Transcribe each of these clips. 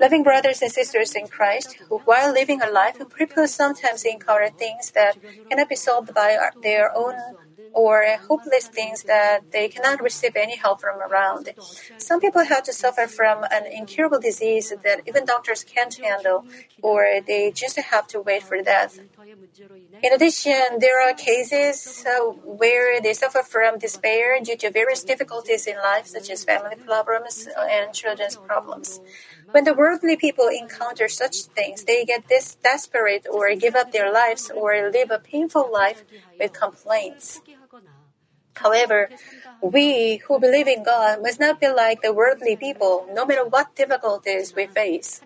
Loving brothers and sisters in Christ, who while living a life, people sometimes encounter things that cannot be solved by their own or hopeless things that they cannot receive any help from around. Some people have to suffer from an incurable disease that even doctors can't handle, or they just have to wait for death. In addition, there are cases uh, where they suffer from despair due to various difficulties in life, such as family problems and children's problems. When the worldly people encounter such things, they get this desperate or give up their lives or live a painful life with complaints. However, we who believe in God must not be like the worldly people, no matter what difficulties we face.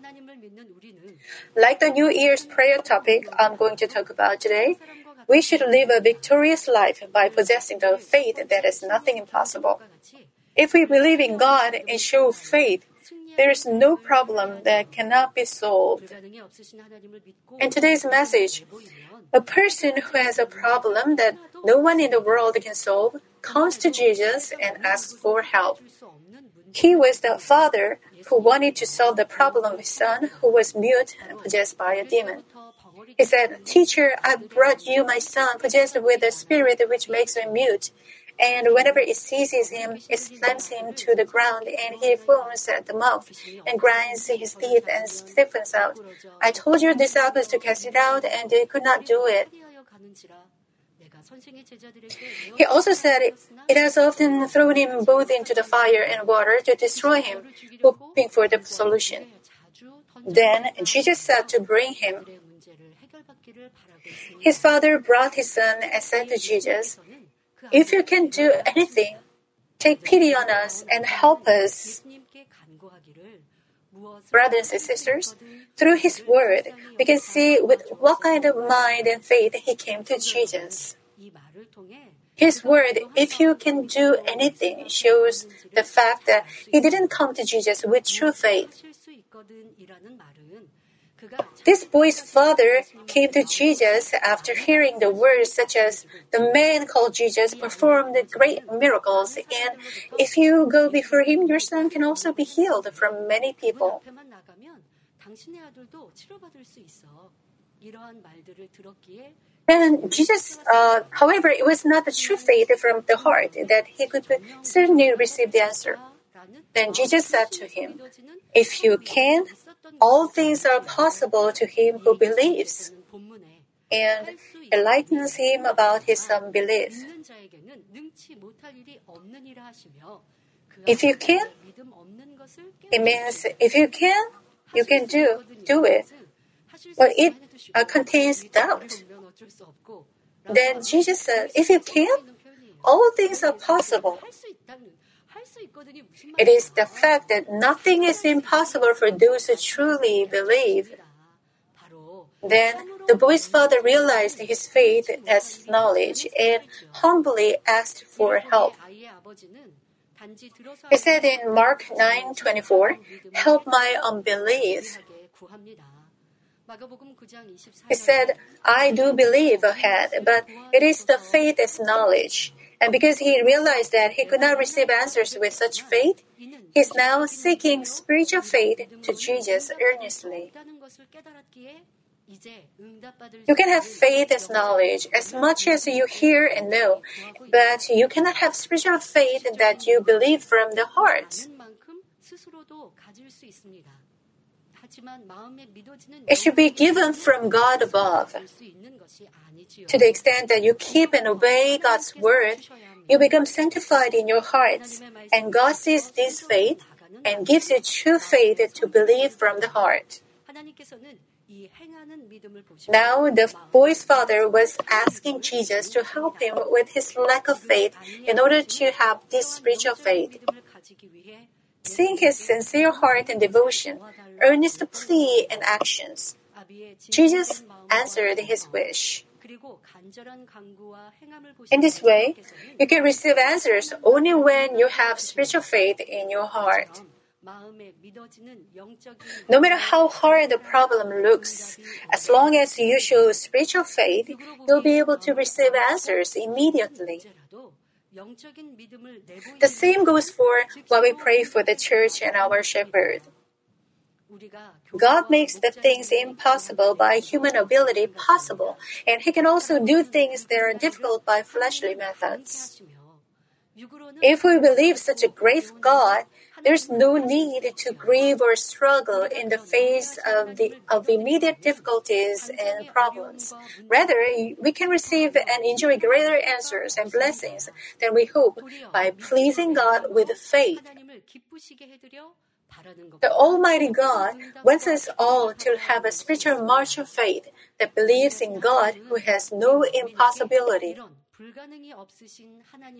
Like the New Year's prayer topic I'm going to talk about today, we should live a victorious life by possessing the faith that is nothing impossible. If we believe in God and show faith, there is no problem that cannot be solved. In today's message, a person who has a problem that no one in the world can solve comes to Jesus and asks for help. He was the father who wanted to solve the problem of his son who was mute and possessed by a demon. He said, Teacher, I brought you my son possessed with a spirit which makes him mute. And whenever it seizes him, it slams him to the ground, and he foams at the mouth, and grinds his teeth and stiffens out. I told your disciples to cast it out, and they could not do it. He also said it has often thrown him both into the fire and water to destroy him, hoping for the solution. Then Jesus said to bring him. His father brought his son and said to Jesus, If you can do anything, take pity on us and help us. Brothers and sisters, through his word, we can see with what kind of mind and faith he came to Jesus. His word, if you can do anything, shows the fact that he didn't come to Jesus with true faith. This boy's father came to Jesus after hearing the words such as, The man called Jesus performed great miracles, and if you go before him, your son can also be healed from many people. And Jesus, uh, however, it was not the true faith from the heart that he could certainly receive the answer. Then Jesus said to him, If you can, all things are possible to him who believes. And enlightens him about his unbelief. If you can, it means if you can, you can do do it. But it uh, contains doubt. Then Jesus said, If you can, all things are possible. It is the fact that nothing is impossible for those who truly believe. Then the boy's father realized his faith as knowledge and humbly asked for help. He said in Mark 9:24, "Help my unbelief." He said, I do believe ahead, but it is the faith as knowledge. And because he realized that he could not receive answers with such faith, he is now seeking spiritual faith to Jesus earnestly. You can have faith as knowledge as much as you hear and know, but you cannot have spiritual faith that you believe from the heart. It should be given from God above. To the extent that you keep and obey God's word, you become sanctified in your hearts, and God sees this faith and gives you true faith to believe from the heart. Now, the boy's father was asking Jesus to help him with his lack of faith in order to have this spiritual faith. Seeing his sincere heart and devotion, earnest plea and actions, Jesus answered his wish. In this way, you can receive answers only when you have spiritual faith in your heart. No matter how hard the problem looks, as long as you show spiritual faith, you'll be able to receive answers immediately. The same goes for what we pray for the church and our shepherd. God makes the things impossible by human ability possible, and He can also do things that are difficult by fleshly methods. If we believe such a great God, there's no need to grieve or struggle in the face of the of immediate difficulties and problems. Rather, we can receive and enjoy greater answers and blessings than we hope by pleasing God with faith. The Almighty God wants us all to have a spiritual march of faith that believes in God who has no impossibility.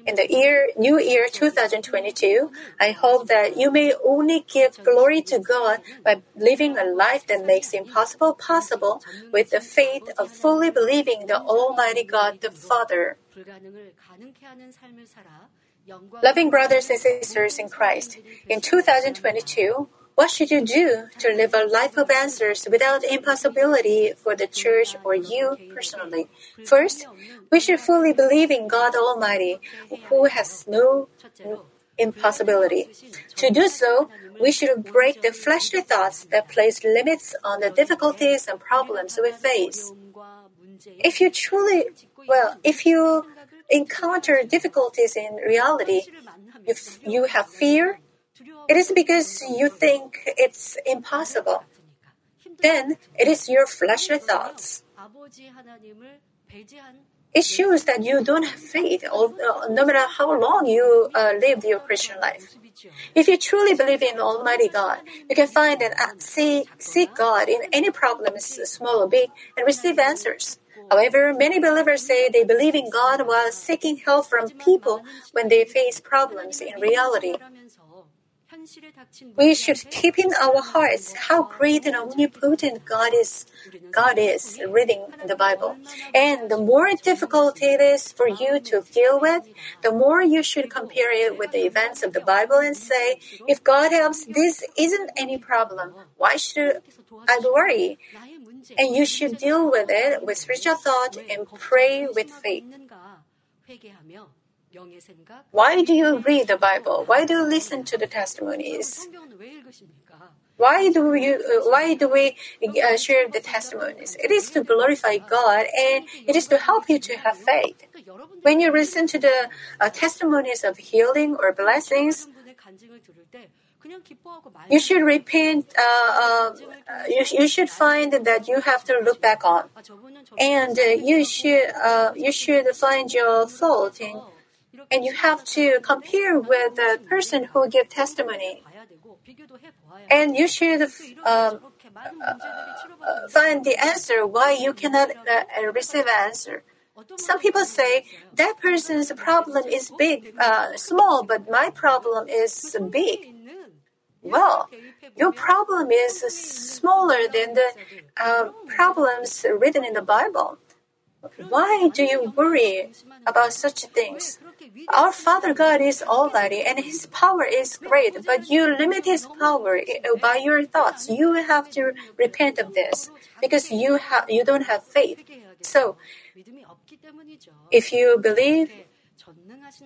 In the year, new year 2022, I hope that you may only give glory to God by living a life that makes impossible possible with the faith of fully believing the Almighty God the Father. Loving brothers and sisters in Christ, in 2022, what should you do to live a life of answers without impossibility for the church or you personally? First, we should fully believe in God Almighty, who has no impossibility. To do so, we should break the fleshly thoughts that place limits on the difficulties and problems we face. If you truly, well, if you encounter difficulties in reality, if you have fear, it is because you think it's impossible. Then it is your fleshly thoughts. It shows that you don't have faith, uh, no matter how long you uh, lived your Christian life. If you truly believe in Almighty God, you can find and uh, seek, seek God in any problems, small or big, and receive answers. However, many believers say they believe in God while seeking help from people when they face problems in reality. We should keep in our hearts how great and omnipotent God is. God is reading the Bible. And the more difficult it is for you to deal with, the more you should compare it with the events of the Bible and say, if God helps, this isn't any problem. Why should I worry? And you should deal with it with spiritual thought and pray with faith. Why do you read the Bible? Why do you listen to the testimonies? Why do you? Why do we uh, share the testimonies? It is to glorify God, and it is to help you to have faith. When you listen to the uh, testimonies of healing or blessings, you should repent. Uh, uh, you, you should find that you have to look back on, and uh, you should you should find your fault in and you have to compare with the person who give testimony. And you should um, uh, uh, find the answer why you cannot uh, receive answer. Some people say that person's problem is big, uh, small, but my problem is big. Well, your problem is smaller than the uh, problems written in the Bible. Why do you worry about such things? Our Father God is almighty and His power is great, but you limit His power by your thoughts. You have to repent of this because you have you don't have faith. So, if you believe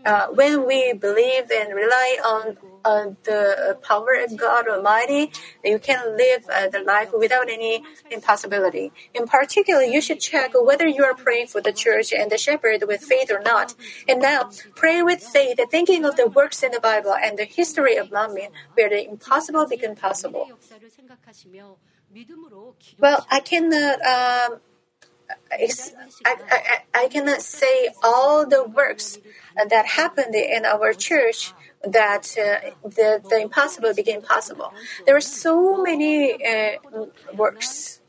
uh, when we believe and rely on uh, the power of God Almighty, you can live uh, the life without any impossibility. In particular, you should check whether you are praying for the church and the shepherd with faith or not. And now, pray with faith, thinking of the works in the Bible and the history of Manmin, where the impossible became possible. Well, I cannot. Um, I, I, I cannot say all the works that happened in our church that uh, the, the impossible became possible. There are so many uh, works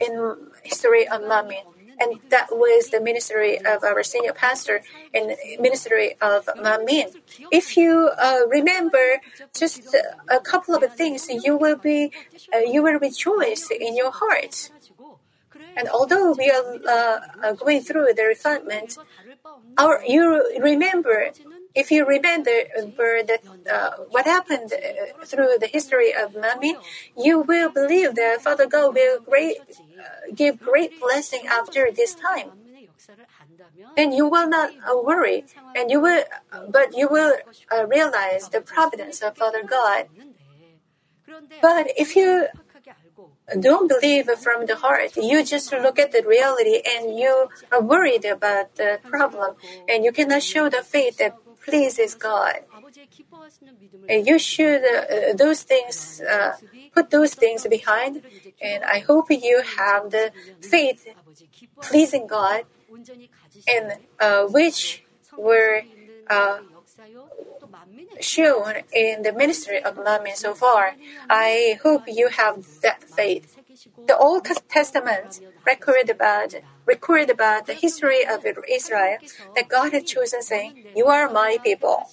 in history of Manmin. And that was the ministry of our senior pastor and ministry of Manmin. If you uh, remember just a couple of things, you will be, uh, you will rejoice in your heart. And although we are uh, going through the refinement, our you remember if you remember the, uh, what happened uh, through the history of Manmin, you will believe that Father God will great, uh, give great blessing after this time. And you will not uh, worry, and you will, but you will uh, realize the providence of Father God. But if you don't believe from the heart. You just look at the reality and you are worried about the problem and you cannot show the faith that pleases God. And you should uh, those things uh, put those things behind and I hope you have the faith pleasing God and uh, which were uh, shown in the ministry of Manmin so far. I hope you have that faith. The Old Testament record about record about the history of Israel that God had chosen, saying, "You are my people."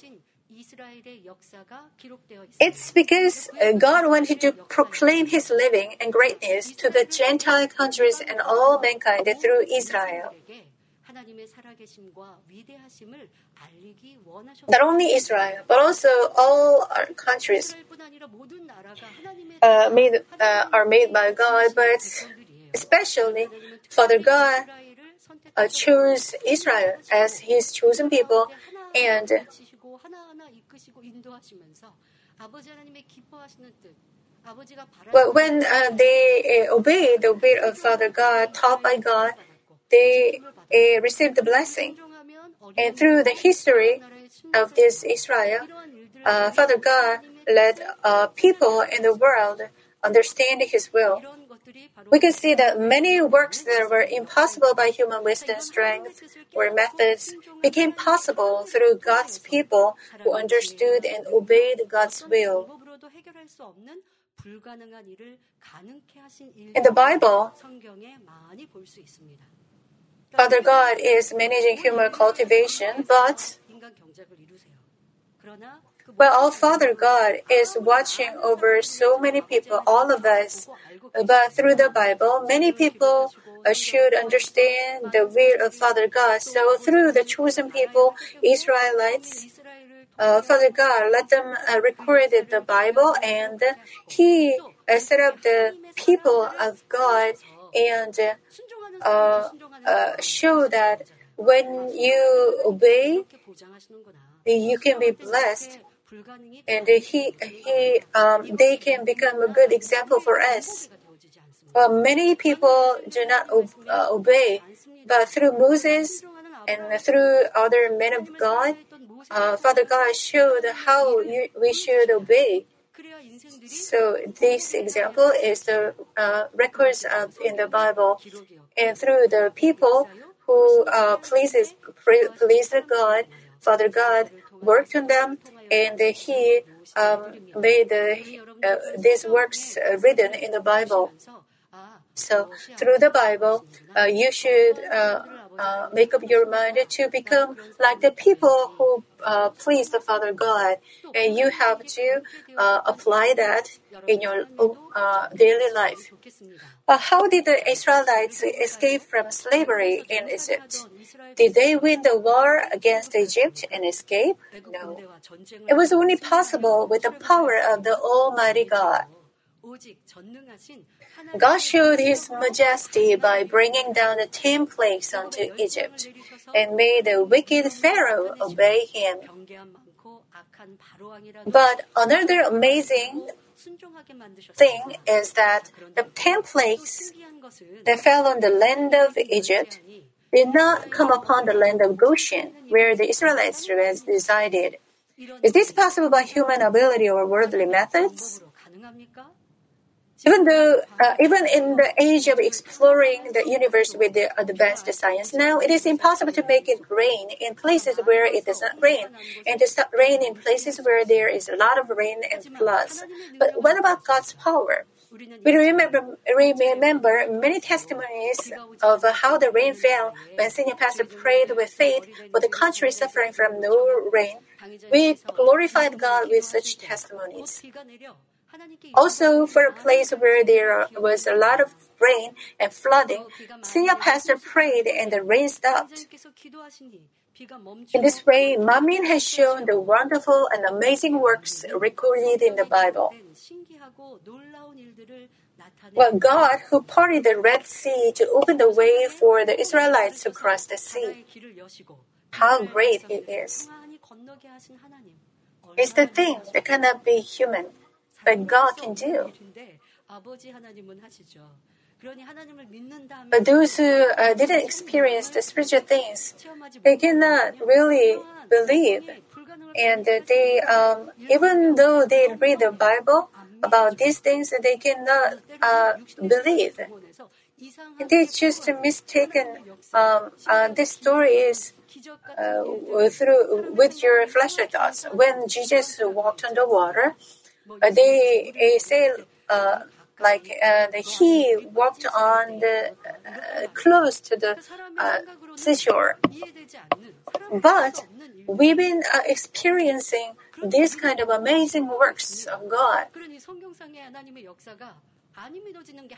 It's because uh, God wanted to proclaim His living and greatness to the Gentile countries and all mankind through Israel. Not only Israel, but also all our countries. uh, made, uh, are made by God, but especially Father God uh, chose Israel as His chosen people, and but when uh, they uh, obey the will of Father God, taught by God, they uh, receive the blessing. And through the history of this Israel, uh, Father God let uh, people in the world understand His will. We can see that many works that were impossible by human wisdom, strength, or methods became possible through God's people who understood and obeyed God's will. In the Bible, Father God is managing human cultivation, but well, our Father God is watching over so many people, all of us. But through the Bible, many people should understand the will of Father God. So through the chosen people, Israelites, uh, Father God let them uh, record the Bible, and He uh, set up the people of God and uh, uh, show that when you obey, you can be blessed and he he um, they can become a good example for us. Well, many people do not uh, obey, but through Moses and through other men of God, uh, Father God showed how you, we should obey. So this example is the uh, records of in the Bible, and through the people who uh, pleases please God, Father God worked on them, and He um, made uh, these works uh, written in the Bible. So through the Bible, uh, you should uh, make up your mind to become like the people who uh, please the Father God, and you have to uh, apply that in your uh, daily life. how did the Israelites escape from slavery in Egypt? Did they win the war against Egypt and escape? No. It was only possible with the power of the Almighty God. God showed his majesty by bringing down the ten plagues onto Egypt and made the wicked Pharaoh obey him. But another amazing thing is that the ten plagues that fell on the land of Egypt did not come upon the land of Goshen, where the Israelites resided. Is this possible by human ability or worldly methods? Even though, uh, even in the age of exploring the universe with the advanced science now, it is impossible to make it rain in places where it does not rain, and to stop rain in places where there is a lot of rain and floods. But what about God's power? We remember, remember many testimonies of how the rain fell when senior pastor prayed with faith for the country suffering from no rain. We glorified God with such testimonies. Also, for a place where there was a lot of rain and flooding, senior pastor prayed and the rain stopped. In this way, Manmin has shown the wonderful and amazing works recorded in the Bible. Well, God, who parted the Red Sea to open the way for the Israelites to cross the sea. How great He is! It's the thing that cannot be human but God can do. But those who uh, didn't experience the spiritual things, they cannot really believe. And they, um, even though they read the Bible about these things, they cannot uh, believe. They just mistaken. Um, uh, this story is uh, through with your fleshly thoughts. When Jesus walked on the water, they, say uh, like uh, he walked on the uh, close to the seashore. But we've been experiencing this kind of amazing works of God.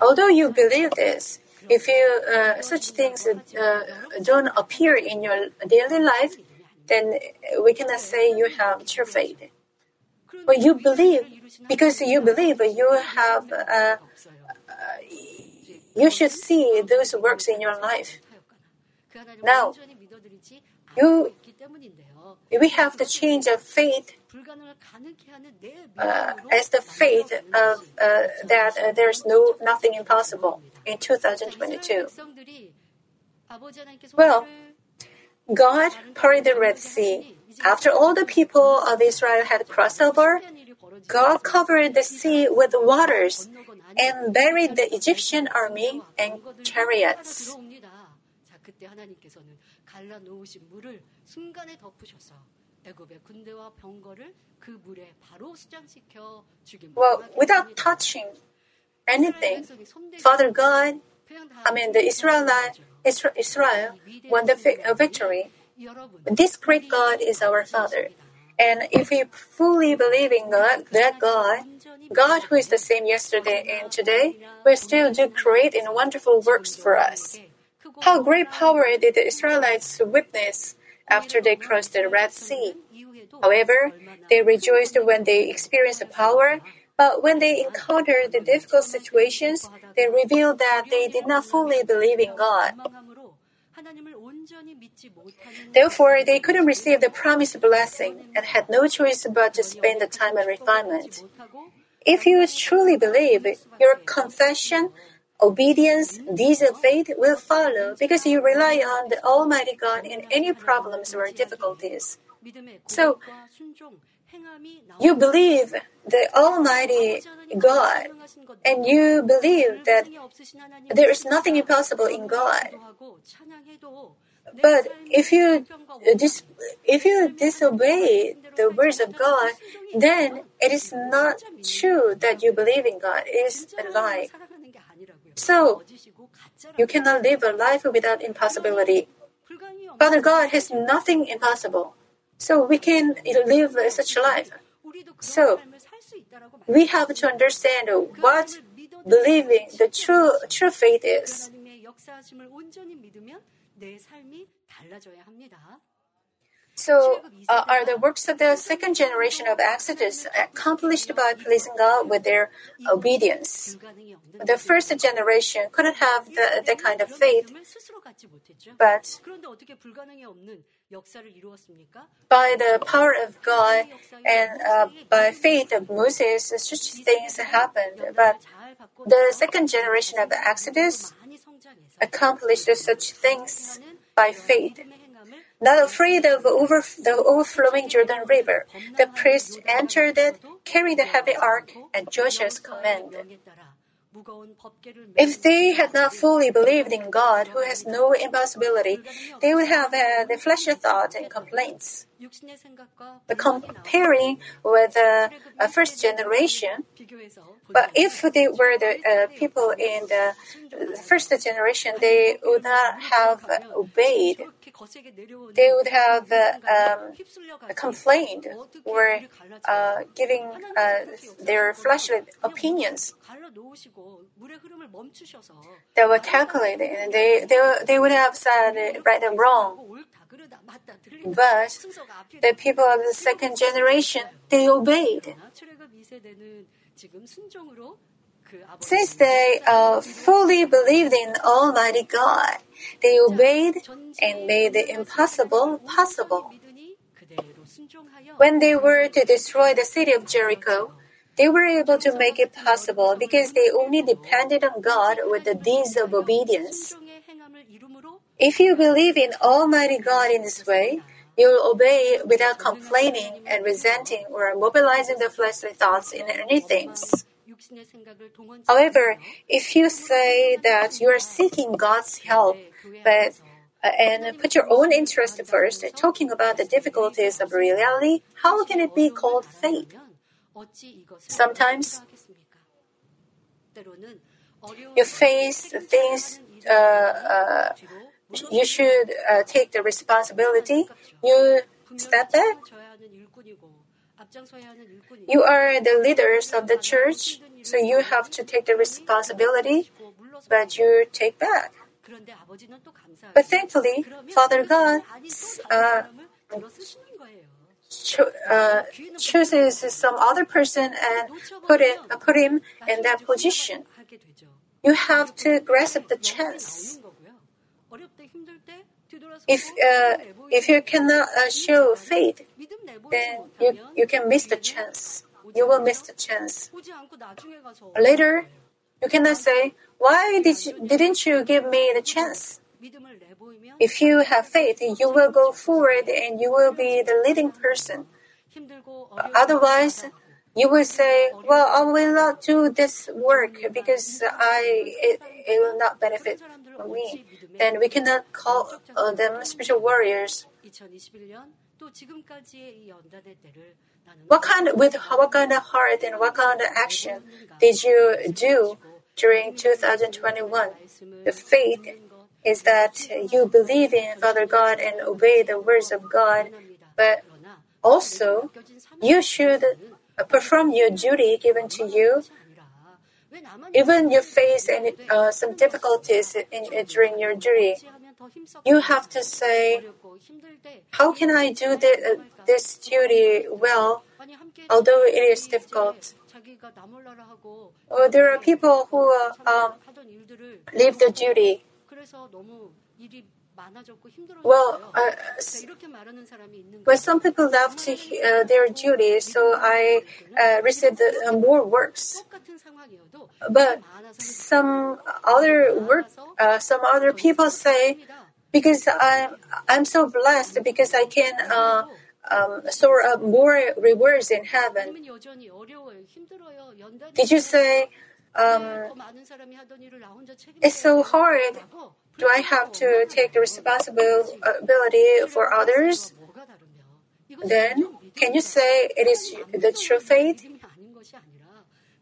Although you believe this, if you uh, such things uh, don't appear in your daily life, then we cannot say you have true faith. But you believe because you believe you have. Uh, uh you should see those works in your life. Now, you we have the change of faith uh, as the faith of uh, that uh, there's no nothing impossible in 2022. Well, God parted the Red Sea. After all the people of Israel had crossed over, God covered the sea with waters and buried the Egyptian army and chariots. Well, without touching anything, Father God, I mean the Israelite, Israel won the uh, victory. This great God is our Father. And if we fully believe in God, that God, God who is the same yesterday and today, will still do great and wonderful works for us. How great power did the Israelites witness after they crossed the Red Sea? However, they rejoiced when they experienced the power, but when they encountered the difficult situations, they revealed that they did not fully believe in God. Therefore, they couldn't receive the promised blessing and had no choice but to spend the time in refinement. If you truly believe, your confession, obedience, deeds of faith will follow because you rely on the Almighty God in any problems or difficulties. So, you believe the Almighty God, and you believe that there is nothing impossible in God. But if you uh, dis- if you disobey the words of God, then it is not true that you believe in God. It is a lie. So you cannot live a life without impossibility. Father God has nothing impossible. So we can live such a life. So we have to understand what believing the true true faith is. So, uh, are the works of the second generation of Exodus accomplished by pleasing God with their obedience? The first generation couldn't have the, the kind of faith, but by the power of God and uh, by faith of Moses, such things happened. But the second generation of Exodus accomplished such things by faith. Not afraid of over, the overflowing Jordan River, the priests entered it, carried the heavy ark, at Joshua's command. If they had not fully believed in God, who has no impossibility, they would have had the fleshly thoughts and complaints. Comparing with the uh, first generation, but if they were the uh, people in the first generation, they would not have obeyed. They would have uh, um, complained or uh, giving uh, their fleshly opinions. They were calculated and they, they, they would have said right and wrong. But the people of the second generation, they obeyed. Since they uh, fully believed in Almighty God, they obeyed and made the impossible possible. When they were to destroy the city of Jericho, They were able to make it possible because they only depended on God with the deeds of obedience. If you believe in Almighty God in this way, you will obey without complaining and resenting or mobilizing the fleshly thoughts in anything. However, if you say that you are seeking God's help, but uh, and put your own interest first, talking about the difficulties of reality, how can it be called faith? Sometimes you face things uh, uh, you should uh, take the responsibility. You step back. You are the leaders of the church, so you have to take the responsibility, but you take back. But thankfully, Father God uh, cho- uh, chooses some other person and put it uh, put him in that position. You have to grasp the chance. If uh, if you cannot uh, show faith, then you, you can miss the chance. You will miss the chance. Later, you cannot say, "Why did you, didn't you give me the chance?" If you have faith, you will go forward and you will be the leading person. Otherwise, you will say, "Well, I will not do this work because I it, it will not benefit me." Then we cannot call uh, them spiritual warriors. What kind with what kind of heart and what kind of action did you do during 2021? The faith is that you believe in Father God and obey the words of God, but also you should perform your duty given to you. Even you face any, uh, some difficulties in, in, during your duty, you have to say, How can I do the, uh, this duty well, although it is difficult? Or there are people who uh, um, leave the duty. Well, uh, well, some people left uh, their duty, so I uh, received uh, more works. But some other work, uh, some other people say, because I'm I'm so blessed because I can uh, um, store up more rewards in heaven. Did you say um, it's so hard? Do I have to take the responsibility for others? Then, can you say it is the true faith?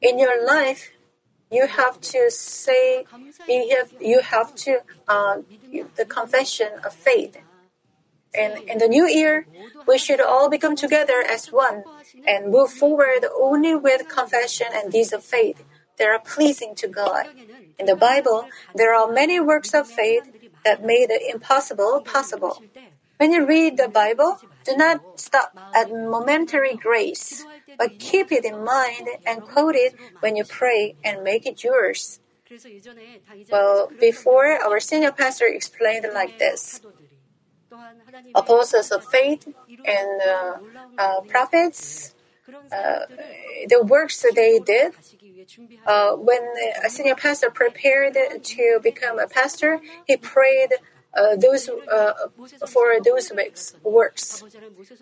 In your life, you have to say you have you have to uh, the confession of faith. And in the new year, we should all become together as one and move forward only with confession and deeds of faith that are pleasing to God. In the Bible, there are many works of faith that made the impossible possible. When you read the Bible, do not stop at momentary grace, but keep it in mind and quote it when you pray and make it yours. Well, before our senior pastor explained like this apostles of faith and uh, uh, prophets, uh, the works that they did. Uh, when a senior pastor prepared to become a pastor, he prayed uh, those uh, for those works.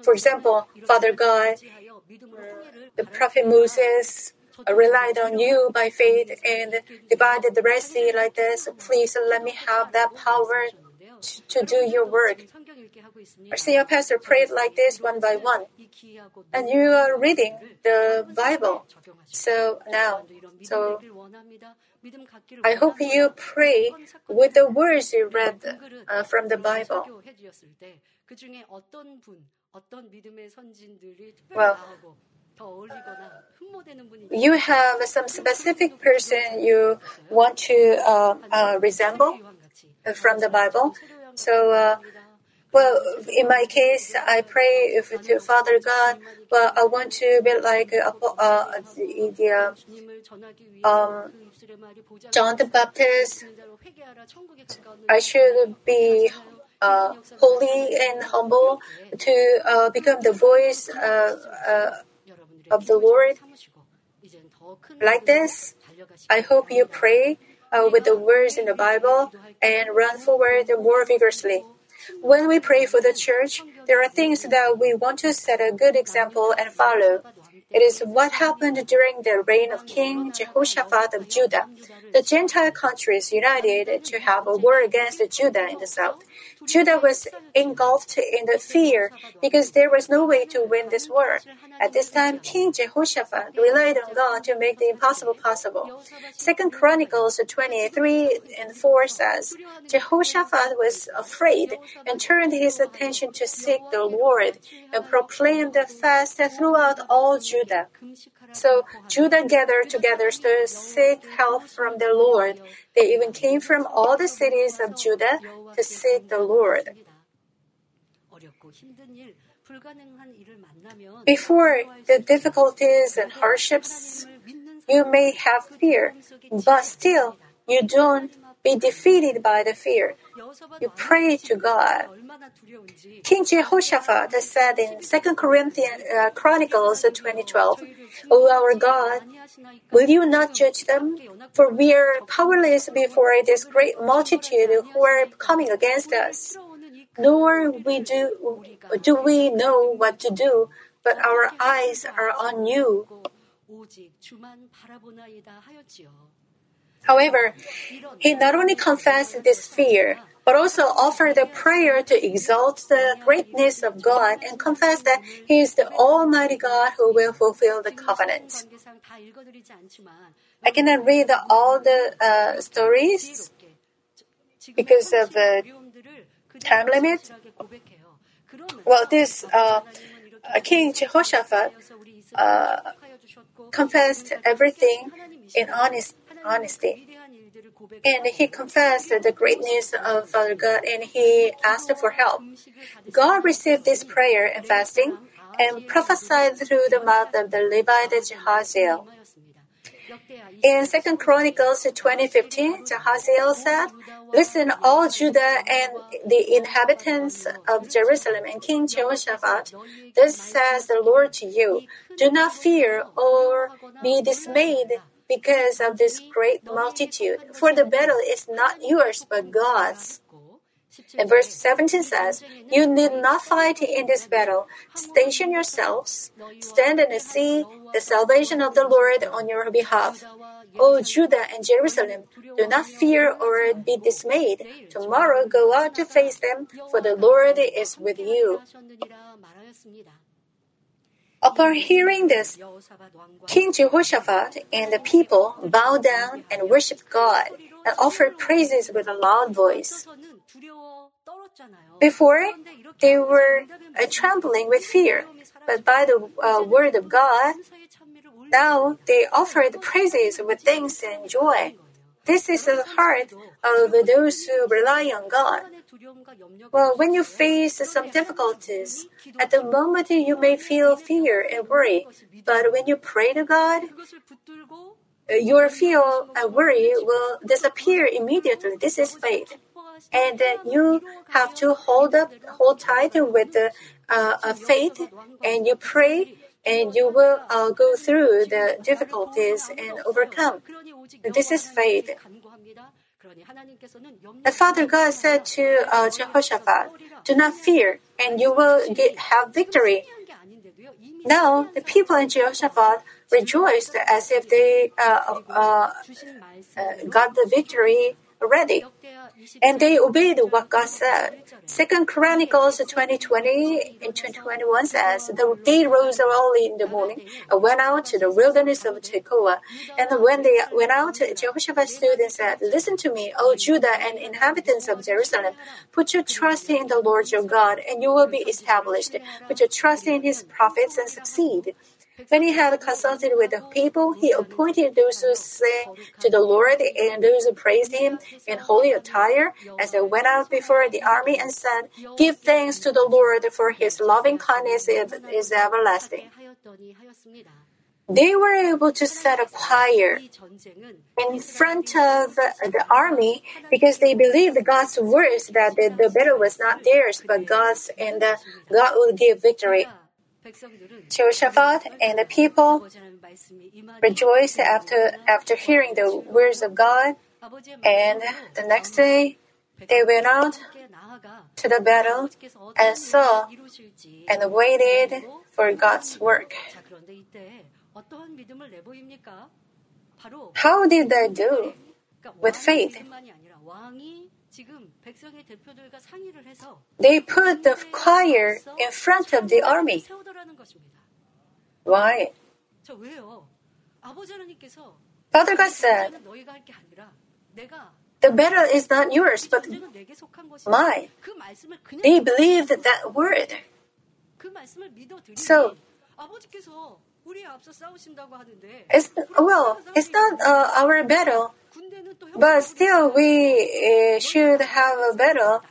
For example, Father God, the prophet Moses relied on you by faith and divided the Red Sea like this. Please let me have that power to, do your work. Our senior pastor prayed like this one by one. And you are reading the Bible. So now, so I hope you pray with the words you read uh, from the Bible. Well, you have some specific person you want to uh, uh, resemble from the Bible. So, uh, well, in my case, I pray if, to Father God. Well, I want to be like uh, uh, the, um, John the Baptist. I should be uh, holy and humble to uh, become the voice uh, uh, of the Lord. Like this, I hope you pray uh, Uh, with the words in the Bible and run forward more vigorously. When we pray for the church, there are things that we want to set a good example and follow. It is what happened during the reign of King Jehoshaphat of Judah. The Gentile countries united to have a war against Judah in the south. Judah was engulfed in the fear because there was no way to win this war. At this time, King Jehoshaphat relied on God to make the impossible possible. Second Chronicles 23 and 4 says, Jehoshaphat was afraid and turned his attention to seek the Lord and proclaimed the fast throughout all Judah. So Judah gathered together to seek help from the Lord. They even came from all the cities of Judah to seek the Lord. Before the difficulties and hardships, you may have fear, but still you don't be defeated by the fear. You pray to God. King Jehoshaphat said in 2 Corinthians uh, Chronicles 2012, O our God, will you not judge them? For we are powerless before this great multitude who are coming against us. Nor we do, do we know what to do, but our eyes are on you. However, he not only confessed this fear, but also offered a prayer to exalt the greatness of God and confess that He is the Almighty God who will fulfill the covenant. I cannot read all the uh, stories because of the time limit. Well, this uh, King Jehoshaphat uh, confessed everything in honest honesty. And he confessed the greatness of Father God and he asked for help. God received this prayer and fasting and prophesied through the mouth of the Levite Jahaziel. In 2 Chronicles 20:15, Jahaziel said, Listen, all Judah and the inhabitants of Jerusalem and King Jehoshaphat, this says the Lord to you, do not fear or be dismayed because of this great multitude. For the battle is not yours, but God's. And verse 17 says, You need not fight in this battle. Station yourselves, stand and see the salvation of the Lord on your behalf. O Judah and Jerusalem, do not fear or be dismayed. Tomorrow go out to face them, for the Lord is with you. Upon hearing this, King Jehoshaphat and the people bowed down and worshiped God and offered praises with a loud voice. Before, they were uh, trembling with fear, but by the uh, word of God, now they offered praises with thanks and joy. This is the heart of those who rely on God. Well, when you face some difficulties, at the moment you may feel fear and worry, but when you pray to God, your fear and worry will disappear immediately. This is faith. And you have to hold up, hold tight with the uh, faith, and you pray, and you will uh, go through the difficulties and overcome. This is faith. The Father God said to uh, Jehoshaphat, Do not fear, and you will get, have victory. Now, the people in Jehoshaphat rejoiced as if they uh, uh, uh got the victory already and they obeyed what God said. Second Chronicles 2020 and 2021 says, The They rose early in the morning and went out to the wilderness of Tekoa. And when they went out, Jehoshaphat stood and said, Listen to me, O Judah and inhabitants of Jerusalem. Put your trust in the Lord your God, and you will be established. Put your trust in his prophets and succeed. When he had consulted with the people, he appointed those who sang to the Lord and those who praised him in holy attire as they went out before the army and said, Give thanks to the Lord for his loving kindness is everlasting. They were able to set a choir in front of the army because they believed God's words that the, the battle was not theirs but God's and God would give victory. Jehoshaphat and the people rejoiced after, after hearing the words of God, and the next day they went out to the battle and saw and waited for God's work. How did they do? With faith. They put the choir in front of the army. Why? Father God said, the battle is not yours, but mine. They believed that word. So, it's, well, it's not uh, our battle, but still we uh, should have a battle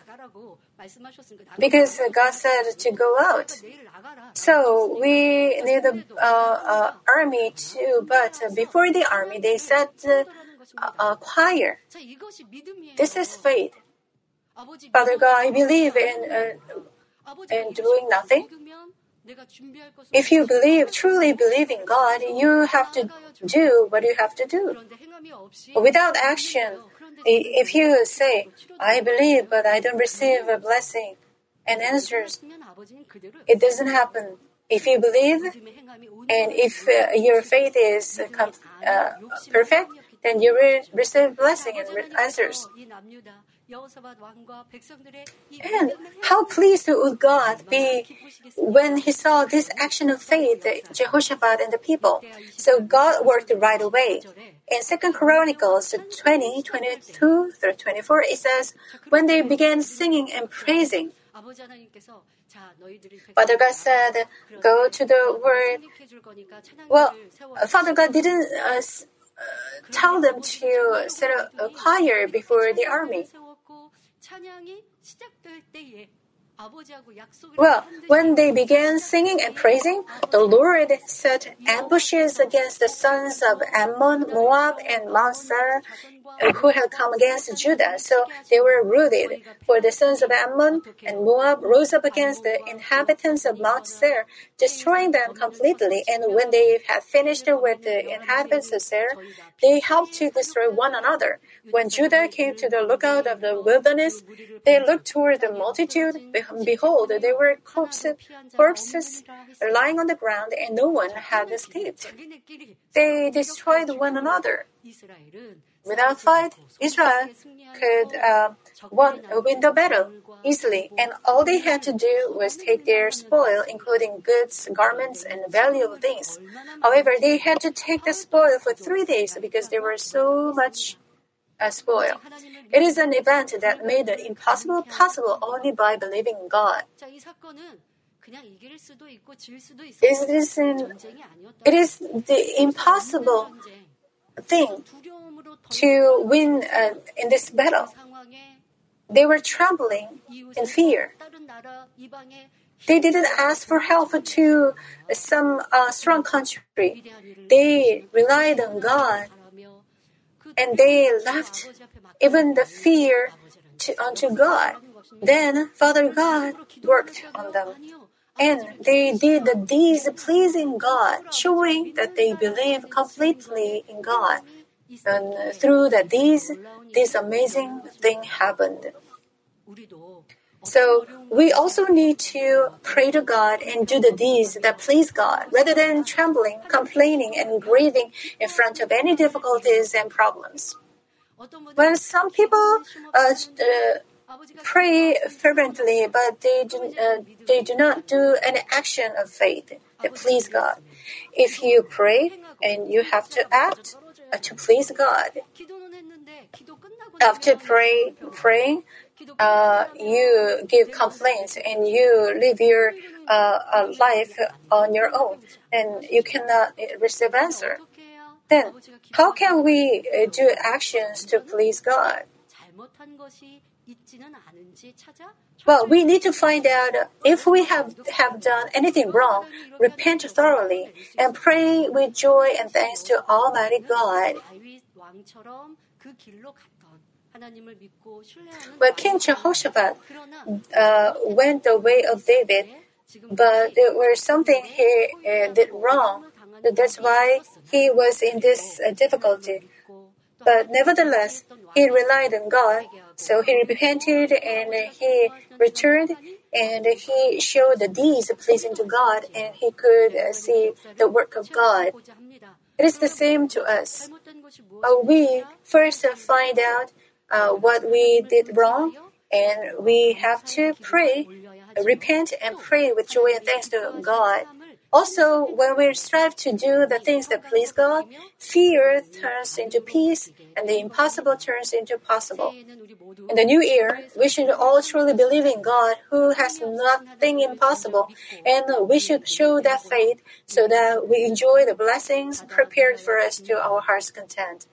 because God said to go out. So we need an uh, uh, army too, but before the army, they said uh, a choir. This is faith. Father God, I believe in, uh, in doing nothing. If you believe, truly believe in God, you have to do what you have to do. Without action, if you say, I believe, but I don't receive a blessing and answers, it doesn't happen. If you believe, and if uh, your faith is uh, perfect, then you will receive blessing and answers. And how pleased would God be when he saw this action of faith, Jehoshaphat and the people? So God worked right away. In 2 Chronicles 20, 22 through 24, it says, When they began singing and praising, Father God said, Go to the word. Well, Father God didn't uh, tell them to set up a choir before the army. Well, when they began singing and praising, the Lord set ambushes against the sons of Ammon, Moab, and Mount Seir who had come against Judah. So they were rooted. For the sons of Ammon and Moab rose up against the inhabitants of Mount Seir, destroying them completely. And when they had finished with the inhabitants of Seir, they helped to destroy one another. When Judah came to the lookout of the wilderness, they looked toward the multitude. Behold, there were corpses, corpses lying on the ground, and no one had escaped. They destroyed one another. Without fight, Israel could uh, won, win the battle easily, and all they had to do was take their spoil, including goods, garments, and valuable things. However, they had to take the spoil for three days because there was so much uh, spoil. It is an event that made the impossible possible only by believing in God. Is this in, it is the impossible thing to win uh, in this battle. They were trembling in fear. They didn't ask for help to some uh, strong country. They relied on God and they left even the fear to, unto God. Then Father God worked on them. And they did the deeds pleasing God, showing that they believe completely in God. And through that deeds, this amazing thing happened. So we also need to pray to God and do the deeds that please God rather than trembling, complaining, and grieving in front of any difficulties and problems. When some people uh, uh, pray fervently, but they do, uh, they do not do any action of faith that please God. If you pray and you have to act, uh, to please God. After pray, praying, uh, you give complaints and you live your uh, life on your own, and you cannot receive answer. Then, how can we uh, do actions to please God? Well, we need to find out if we have, have done anything wrong, repent thoroughly, and pray with joy and thanks to Almighty God. When King Jehoshaphat uh, went the way of David, but there was something he uh, did wrong. That's why he was in this uh, difficulty. But nevertheless, he relied on God, so he repented and he returned and he showed the deeds pleasing to God and he could uh, see the work of God. It is the same to us. Uh, we first find out uh, what we did wrong and we have to pray, repent and pray with joy and thanks to God. Also, when we strive to do the things that please God, fear turns into peace and the impossible turns into possible. In the new year, we should all truly believe in God who has nothing impossible, and we should show that faith so that we enjoy the blessings prepared for us to our heart's content.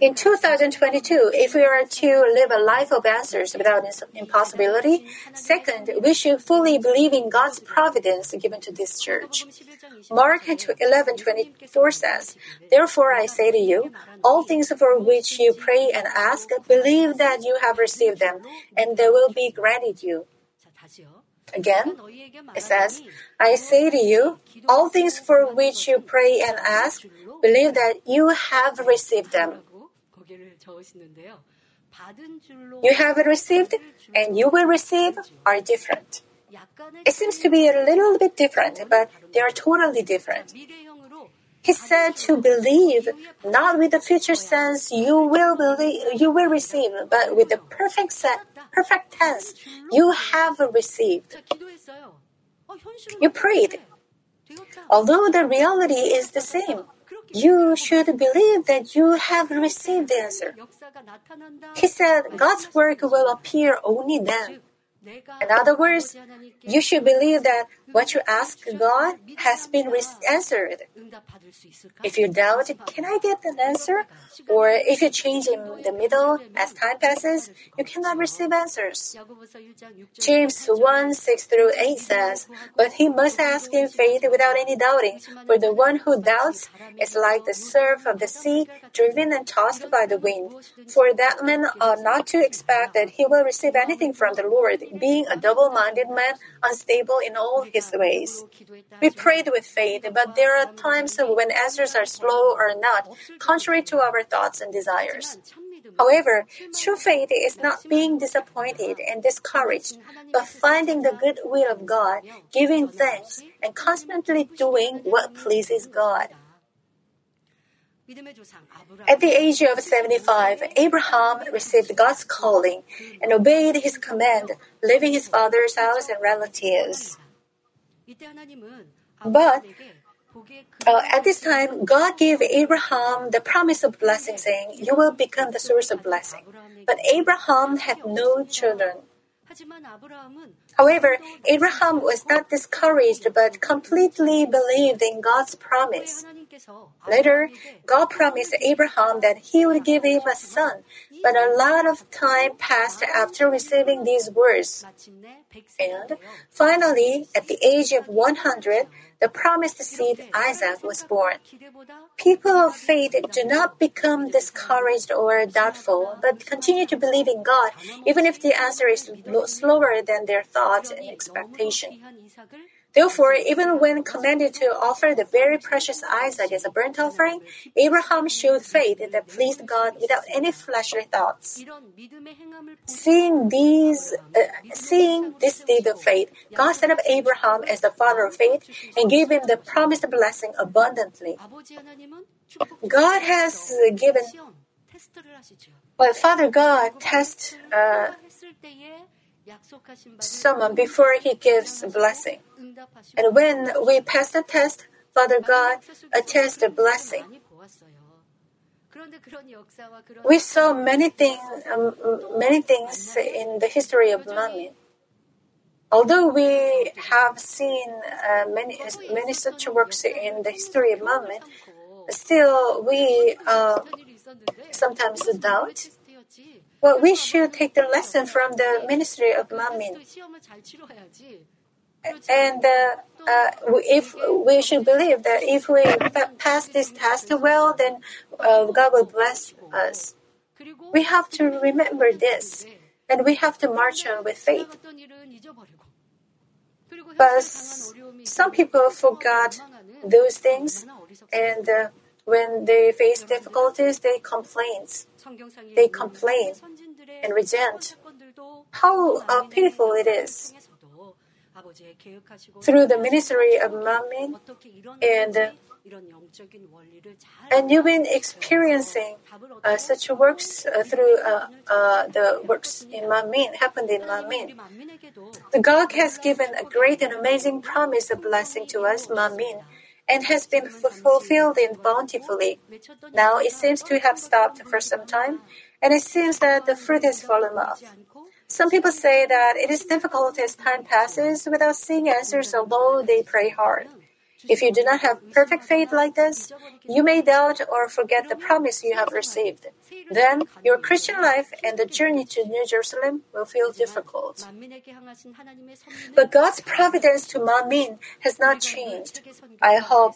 In 2022, if we are to live a life of answers without impossibility, second, we should fully believe in God's providence given to this church. Mark 11:24 says, "Therefore I say to you, all things for which you pray and ask, believe that you have received them, and they will be granted you." Again, it says, I say to you, all things for which you pray and ask, believe that you have received them. You have received and you will receive are different. It seems to be a little bit different, but they are totally different. He said to believe, not with the future sense you will believe, you will receive, but with the perfect set, perfect tense, you have received. You prayed. Although the reality is the same, you should believe that you have received the answer. He said God's work will appear only then. In other words, you should believe that what you ask God has been answered. If you doubt, can I get an answer? Or if you change in the middle as time passes, you cannot receive answers. James 1 6 through 8 says, But he must ask in faith without any doubting, for the one who doubts is like the surf of the sea, driven and tossed by the wind. For that man ought not to expect that he will receive anything from the Lord, being a double minded man, unstable in all his ways. We prayed with faith, but there are times when answers are slow or not, contrary to our thoughts and desires. However, true faith is not being disappointed and discouraged, but finding the good will of God, giving thanks, and constantly doing what pleases God. At the age of 75, Abraham received God's calling and obeyed his command, leaving his father's house and relatives. But uh, at this time, God gave Abraham the promise of blessing, saying, You will become the source of blessing. But Abraham had no children. However, Abraham was not discouraged but completely believed in God's promise. Later, God promised Abraham that he would give him a son, but a lot of time passed after receiving these words. And finally, at the age of 100, the promised seed Isaac was born. People of faith do not become discouraged or doubtful, but continue to believe in God, even if the answer is slower than their thoughts and expectation. Therefore, even when commanded to offer the very precious Isaac as a burnt offering, Abraham showed faith that pleased God without any fleshly thoughts. Seeing these, uh, seeing this deed of faith, God set up Abraham as the father of faith and gave him the promised blessing abundantly. God has given, well, Father God tests uh, someone before he gives blessing. And when we pass the test, Father God attests the blessing. We saw many things, um, many things in the history of Manmin. Although we have seen uh, many, many such works in the history of Manmin, still we uh, sometimes doubt well, we should take the lesson from the ministry of Manmin. And uh, uh, if we should believe that if we pass this test well, then uh, God will bless us. We have to remember this, and we have to march on with faith. But some people forgot those things, and uh, when they face difficulties, they complain. They complain and resent. How uh, pitiful it is. Through the ministry of Manmin and uh, and you've been experiencing uh, such works uh, through uh, uh the works in Manmin, happened in Manmin. The God has given a great and amazing promise of blessing to us, Manmin, and has been fulfilled in bountifully. Now it seems to have stopped for some time, and it seems that the fruit has fallen off. Some people say that it is difficult as time passes without seeing answers, although they pray hard. If you do not have perfect faith like this, you may doubt or forget the promise you have received. Then your Christian life and the journey to New Jerusalem will feel difficult. But God's providence to Manmin has not changed. I hope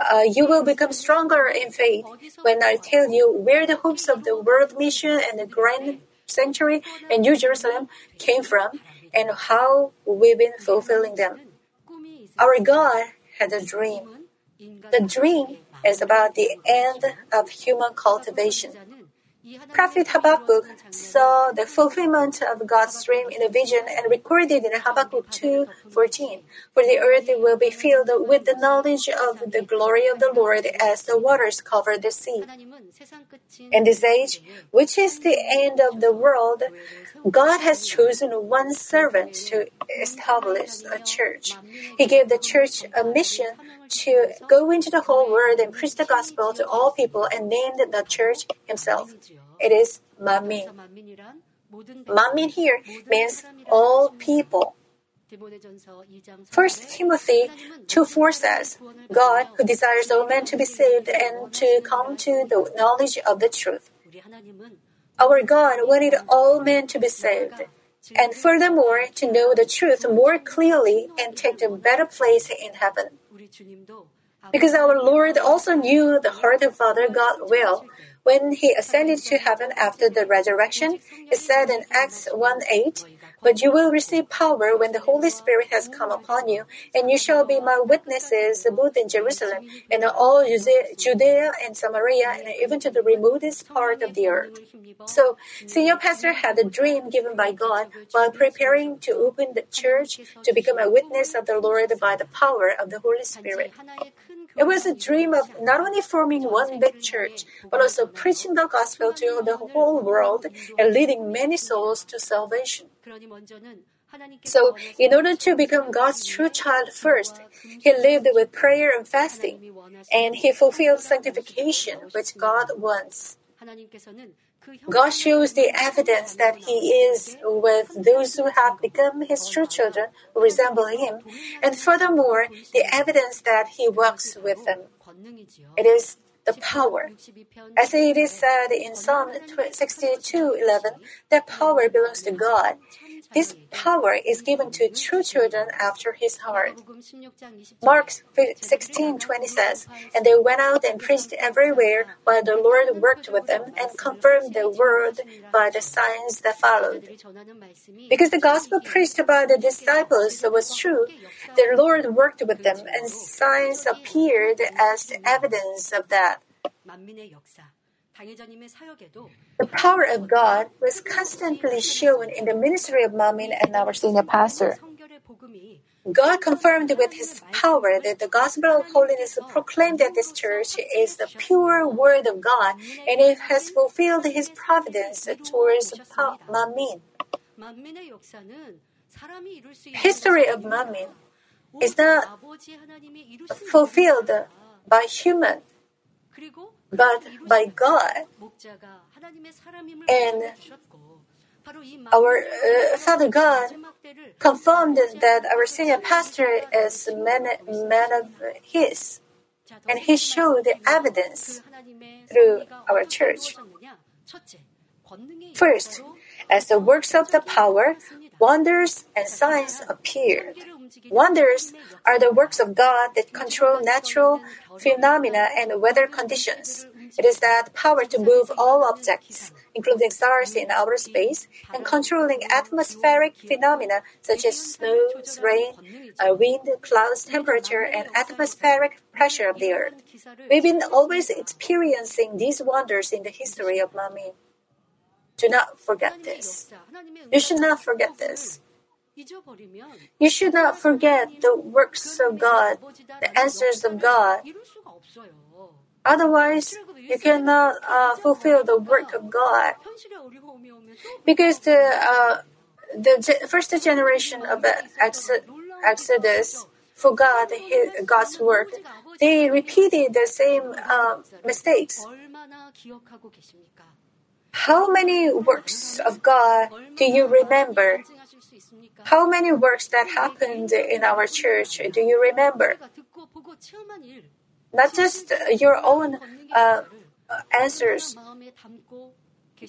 uh, you will become stronger in faith when I tell you where the hopes of the world mission and the grand sanctuary in New Jerusalem came from and how we've been fulfilling them. Our God had a dream. The dream is about the end of human cultivation. Prophet Habakkuk saw the fulfillment of God's dream in a vision and recorded in Habakkuk 2:14, "For the earth will be filled with the knowledge of the glory of the Lord as the waters cover the sea." In this age, which is the end of the world, God has chosen one servant to establish a church. He gave the church a mission to go into the whole world and preach the gospel to all people and named the church himself. It is Manmin. Manmin here means all people. First Timothy 2 4 says, God who desires all men to be saved and to come to the knowledge of the truth. Our God wanted all men to be saved, and furthermore to know the truth more clearly and take a better place in heaven. Because our Lord also knew the heart of Father God well. When he ascended to heaven after the resurrection, it said in Acts 1 8, But you will receive power when the Holy Spirit has come upon you, and you shall be my witnesses both in Jerusalem and all Judea and Samaria, and even to the remotest part of the earth. So, Senior Pastor had a dream given by God while preparing to open the church to become a witness of the Lord by the power of the Holy Spirit. It was a dream of not only forming one big church, but also preaching the gospel to the whole world and leading many souls to salvation. So, in order to become God's true child first, he lived with prayer and fasting, and he fulfilled sanctification, which God wants. God shows the evidence that He is with those who have become His true children who resemble Him, and furthermore, the evidence that He works with them. It is the power. As it is said in Psalm 62:11, that power belongs to God, this power is given to true children after his heart. Mark 16:20 says, And they went out and preached everywhere while the Lord worked with them and confirmed the word by the signs that followed. Because the gospel preached by the disciples was true, the Lord worked with them and signs appeared as evidence of that. The power of God was constantly shown in the ministry of Manmin and our senior pastor. God confirmed with his power that the gospel of holiness proclaimed at this church is the pure word of God and it has fulfilled his providence towards Manmin. History of Manmin is not fulfilled by human but by God. And our uh, Father God confirmed that our senior pastor is a man, man of His, and He showed the evidence through our church. First, as the works of the power, wonders and signs appeared. Wonders are the works of God that control natural phenomena and weather conditions. It is that power to move all objects, including stars in outer space, and controlling atmospheric phenomena such as snow, rain, uh, wind, clouds, temperature, and atmospheric pressure of the earth. We've been always experiencing these wonders in the history of Manmin. Do not forget this. You should not forget this. You should not forget the works of God, the answers of God. Otherwise, you cannot uh, fulfill the work of God. Because the uh, the first generation of Exodus forgot God's work. They repeated the same uh, mistakes. How many works of God do you remember? How many works that happened in our church do you remember? Not just your own uh, answers,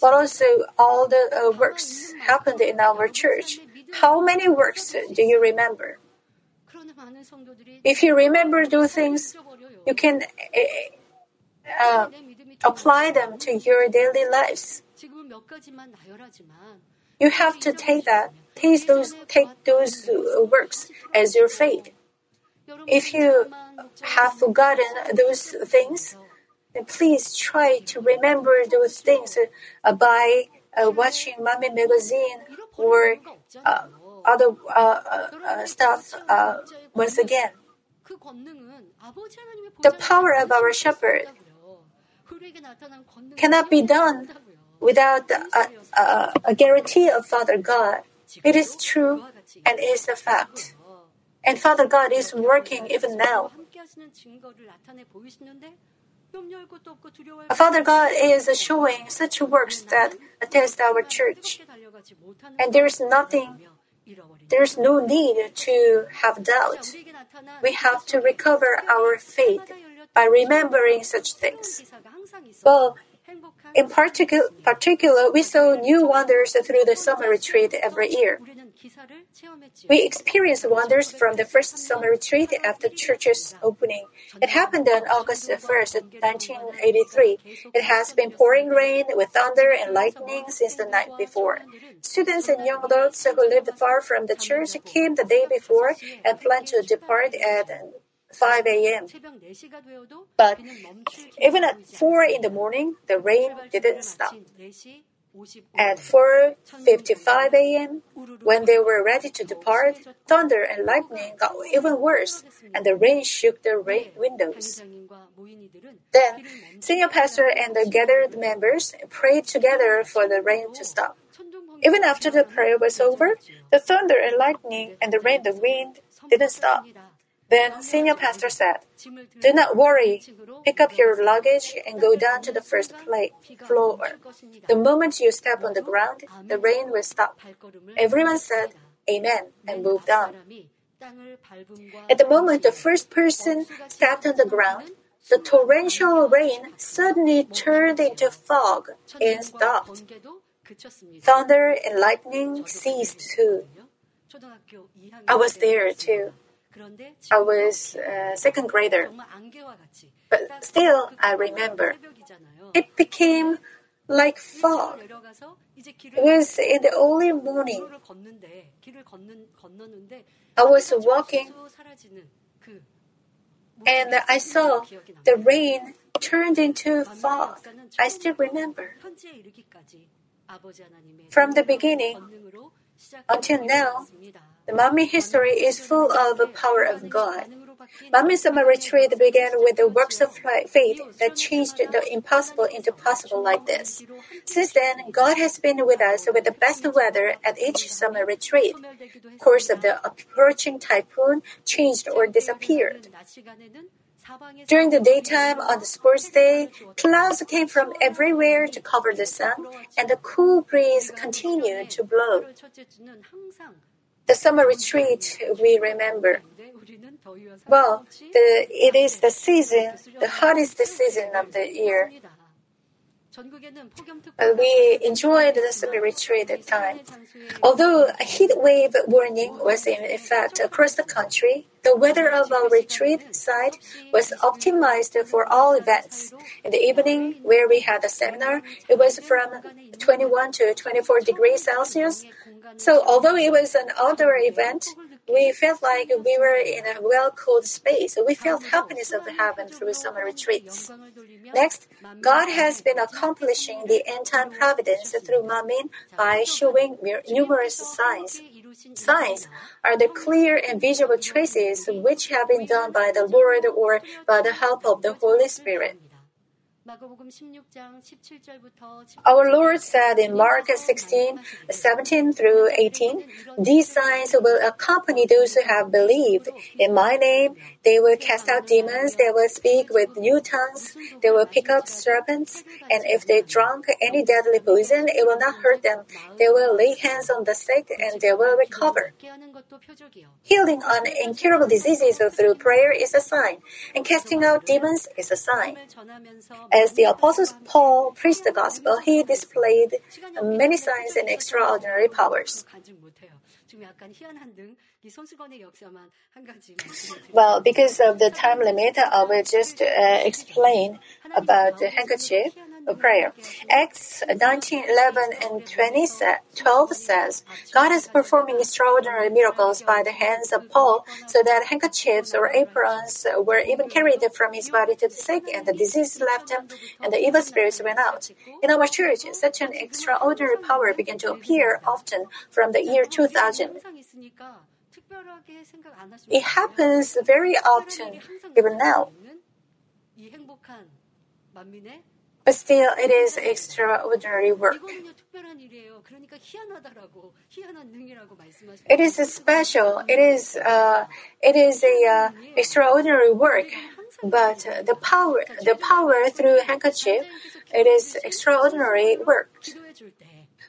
but also all the uh, works happened in our church. How many works do you remember? If you remember those things, you can uh, apply them to your daily lives. You have to take that, take those, take those works as your faith. If you have forgotten those things, please try to remember those things uh, by uh, watching Manmin magazine or uh, other uh, uh, stuff uh, once again. The power of our shepherd cannot be done without a, a, a guarantee of Father God. It is true and is a fact. And Father God is working even now. Father God is showing such works that attest our church. And there's nothing, there's no need to have doubt. We have to recover our faith by remembering such things. Well, in particular, particular, we saw new wonders through the summer retreat every year. We experienced wonders from the first summer retreat after church's opening. It happened on August 1st, 1983. It has been pouring rain with thunder and lightning since the night before. Students and young adults who lived far from the church came the day before and planned to depart at 5 a.m. But even at 4 in the morning, the rain didn't stop. At 4:55 a.m., when they were ready to depart, thunder and lightning got even worse, and the rain shook the rain windows. Then, senior pastor and the gathered members prayed together for the rain to stop. Even after the prayer was over, the thunder and lightning and the rain, the wind didn't stop. Then senior pastor said, Do not worry. Pick up your luggage and go down to the first floor. The moment you step on the ground, the rain will stop. Everyone said, Amen, and moved on. At the moment the first person stepped on the ground, the torrential rain suddenly turned into fog and stopped. Thunder and lightning ceased too. I was there too. I was a second grader. But still, I remember. It became like fog. It was in the early morning. I was walking and I saw the rain turned into fog. I still remember. From the beginning until now, the Manmin history is full of the power of God. Manmin summer retreat began with the works of faith that changed the impossible into possible like this. Since then, God has been with us with the best weather at each summer retreat. Course of the approaching typhoon changed or disappeared. During the daytime on the sports day, clouds came from everywhere to cover the sun, and the cool breeze continued to blow. The summer retreat we remember. Well, the, it is the season, the hottest season of the year. We enjoyed the summer retreat at time. Although a heat wave warning was in effect across the country, the weather of our retreat site was optimized for all events. In the evening, where we had a seminar, it was from 21 to 24 degrees Celsius. So, although it was an outdoor event, we felt like we were in a well cooled space. We felt happiness of heaven through summer retreats. Next, God has been accomplishing the end time providence through Manmin by showing numerous signs. Signs are the clear and visible traces which have been done by the Lord or by the help of the Holy Spirit. Our Lord said in Mark 16, 17 through 18, These signs will accompany those who have believed. In my name, they will cast out demons, they will speak with new tongues, they will pick up serpents, and if they drunk any deadly poison, it will not hurt them. They will lay hands on the sick and they will recover. Healing on incurable diseases through prayer is a sign, and casting out demons is a sign. As the Apostle Paul preached the gospel, he displayed many signs and extraordinary powers. Well, because of the time limit, I will just uh, explain about the handkerchief of prayer. Acts 19, 11, and 20, 12 says, God is performing extraordinary miracles by the hands of Paul, so that handkerchiefs or aprons were even carried from his body to the sick, and the disease left him, and the evil spirits went out. In our church, such an extraordinary power began to appear often from the year 2000. It happens very often, even now. But still, it is extraordinary work. It is special. It is uh, it is a uh, extraordinary work. But the power the power through handkerchief, it is extraordinary work.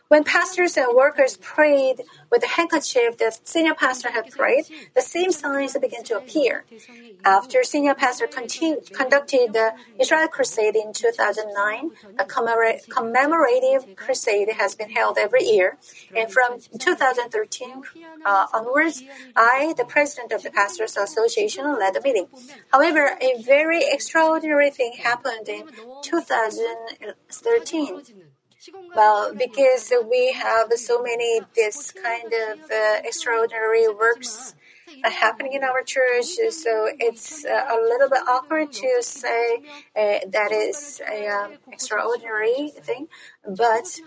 When pastors and workers prayed with the handkerchief that senior pastor had prayed, the same signs began to appear. After senior pastor continued, conducted the Israel Crusade in 2009, a commemorative crusade has been held every year. And from 2013 uh, onwards, I, the president of the Pastors Association, led the meeting. However, a very extraordinary thing happened in 2013. Well, because we have so many this kind of uh, extraordinary works uh, happening in our church, so it's uh, a little bit awkward to say uh, that is an um, extraordinary thing, but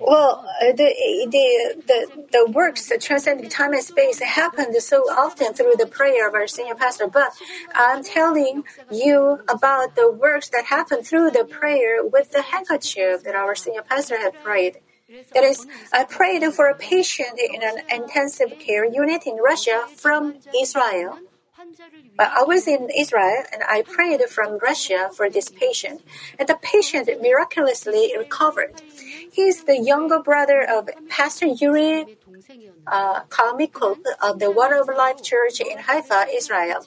well, uh, the, the, the, the works that transcend time and space happened so often through the prayer of our senior pastor. But I'm telling you about the works that happened through the prayer with the handkerchief that our senior pastor had prayed. That is, I prayed for a patient in an intensive care unit in Russia from Israel. But I was in Israel and I prayed from Russia for this patient, and the patient miraculously recovered. He is the younger brother of Pastor Yuri uh, Kalmikov of the Water of Life Church in Haifa, Israel.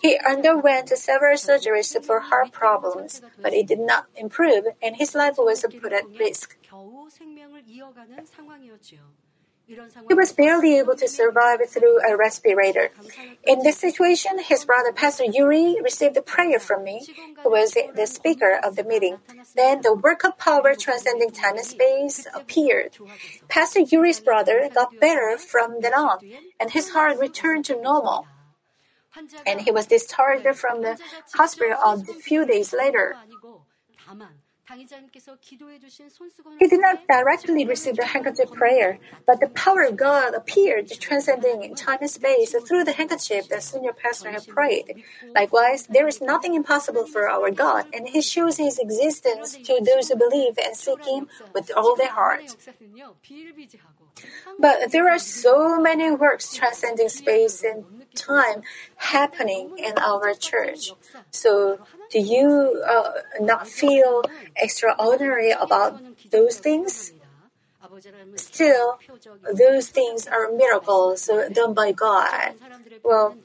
He underwent several surgeries for heart problems, but it did not improve, and his life was put at risk. He was barely able to survive through a respirator. In this situation, his brother Pastor Yuri received a prayer from me, who was the speaker of the meeting. Then the work of power transcending time and space appeared. Pastor Yuri's brother got better from then on, and his heart returned to normal. And he was discharged from the hospital a few days later. He did not directly receive the handkerchief prayer, but the power of God appeared, transcending time and space through the handkerchief that senior pastor had prayed. Likewise, there is nothing impossible for our God, and He shows His existence to those who believe and seek Him with all their heart. But there are so many works transcending space and time happening in our church. So, do you uh, not feel extraordinary about those things? Still, those things are miracles done by God. Well,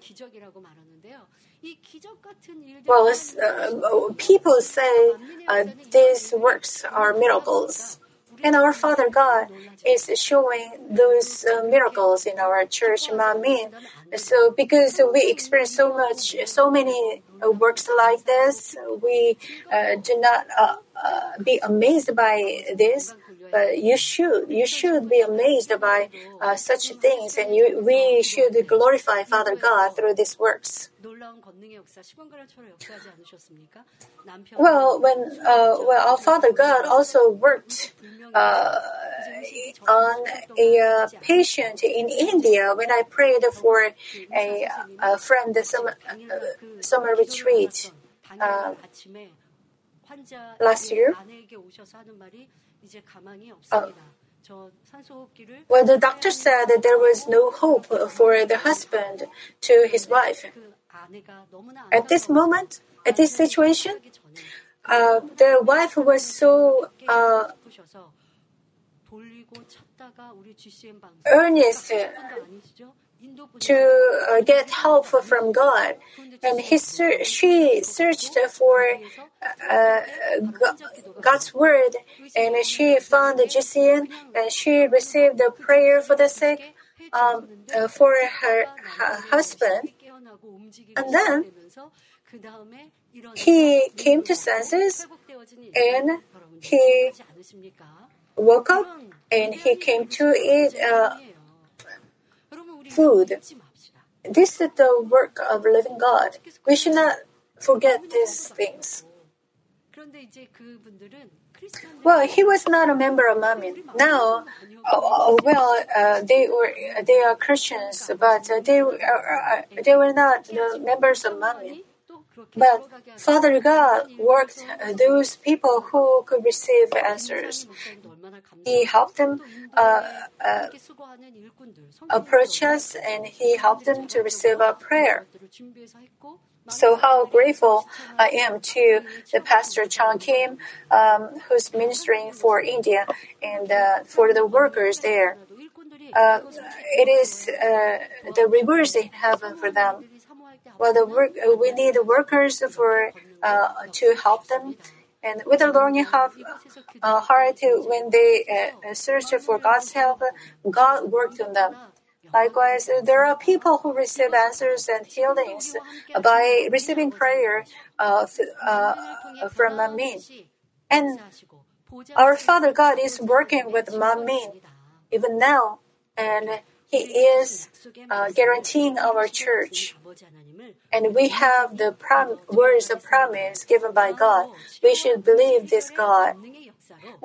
Well, uh, people say uh, these works are miracles. And our Father God is showing those uh, miracles in our church, Manmin. So, because we experience so much, so many uh, works like this, we uh, do not uh, uh, be amazed by this. But you should, you should be amazed by uh, such things, and you, we should glorify Father God through these works. Well, when uh, well, our Father God also worked uh, on a uh, patient in India when I prayed for a, a friend summer, uh, summer retreat uh, last year. Uh, well, the doctor said that there was no hope for the husband to his wife. At this moment, at this situation, uh, the wife was so uh, earnest to uh, get help from God, and he ser- she searched for uh, God's word, and she found GCN, and she received the prayer for the sick um, uh, for her, her husband, and then he came to senses, and he woke up, and he came to eat uh, food. This is the work of living God. We should not forget these things. Well, he was not a member of Manmin. Now, oh, well, uh, they were they are Christians, but uh, they were uh, they were not members of Manmin. But Father God worked those people who could receive answers. He helped them uh, uh, approach us and He helped them to receive our prayer. So, how grateful I am to the Pastor Chang Kim, um, who's ministering for India and uh, for the workers there. Uh, it is uh, the reverse in heaven for them. Well, the work, uh, we need workers for uh, to help them, and with a learning heart, uh, heart when they uh, search for God's help, God worked on them. Likewise, there are people who receive answers and healings by receiving prayer uh, uh, from Manmin. And our Father God is working with Manmin even now, and He is uh, guaranteeing our church. And we have the prom- words of promise given by God. We should believe this God.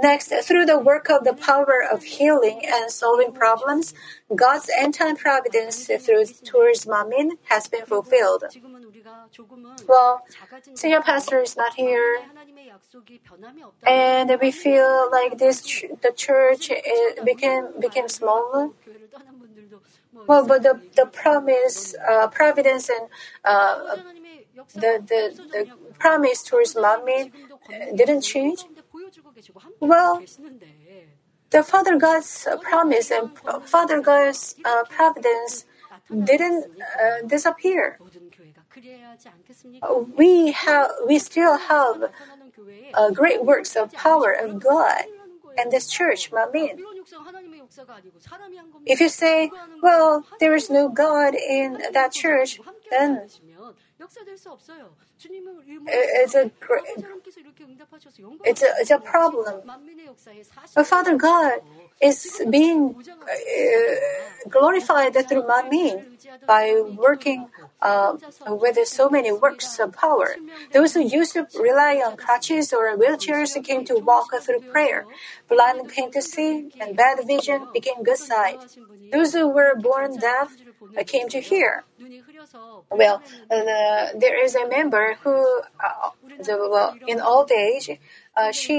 Next, through the work of the power of healing and solving problems, God's end-time providence through towards Manmin has been fulfilled. Well, senior pastor is not here, and we feel like this the church became became smaller. Well, but the the promise, uh, providence, and uh, the, the the promise towards Manmin didn't change. Well, the Father God's promise and Father God's uh, providence didn't uh, disappear. We have, we still have uh, great works of power of God and this church, Manmin. If you say, well, there is no God in that church, then it's a it's a, it's a problem. But Father God is being uh, glorified through Manmin by working uh, with so many works of power. Those who used to rely on crutches or wheelchairs came to walk through prayer. Blind came to see, and bad vision became good sight. Those who were born deaf came to hear. Well, uh, there is a member who, uh, the, in old age, uh, she,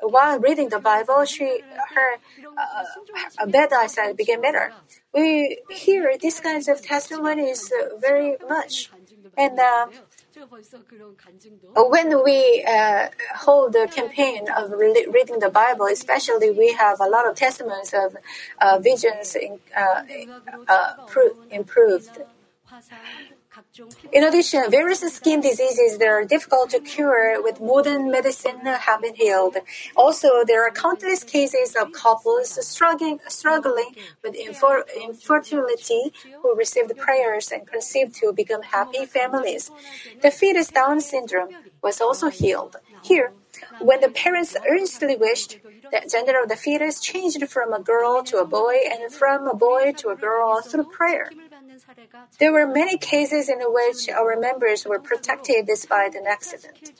while reading the Bible, she her uh, bad eyesight became better. We hear these kinds of testimonies very much, and uh, when we uh, hold the campaign of re- reading the Bible, especially, we have a lot of testimonies of uh, visions in, uh, uh, pro- improved. In addition, various skin diseases that are difficult to cure with modern medicine have been healed. Also, there are countless cases of couples struggling, struggling with infer- infertility who received prayers and conceived to become happy families. The fetus Down syndrome was also healed. Here, when the parents earnestly wished, the gender of the fetus changed from a girl to a boy and from a boy to a girl through prayer. There were many cases in which our members were protected despite an accident.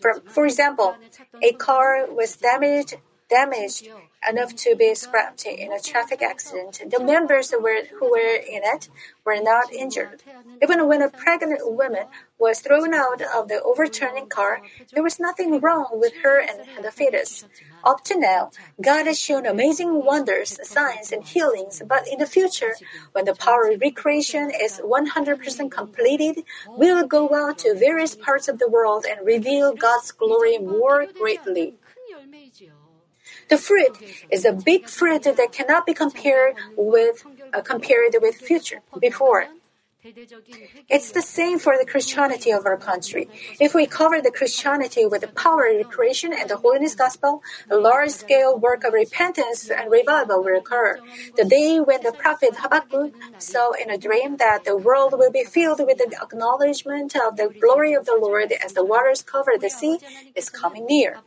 For, for example, a car was damaged damaged enough to be scrapped in a traffic accident. The members who were, who were in it were not injured. Even when a pregnant woman was thrown out of the overturning car, there was nothing wrong with her and the fetus. Up to now, God has shown amazing wonders, signs, and healings, but in the future, when the power of recreation is 100% completed, we will go out to various parts of the world and reveal God's glory more greatly. The fruit is a big fruit that cannot be compared with uh, compared with future before. It's the same for the Christianity of our country. If we cover the Christianity with the power of creation and the holiness gospel, a large scale work of repentance and revival will occur. The day when the prophet Habakkuk saw in a dream that the world will be filled with the acknowledgement of the glory of the Lord as the waters cover the sea is coming near.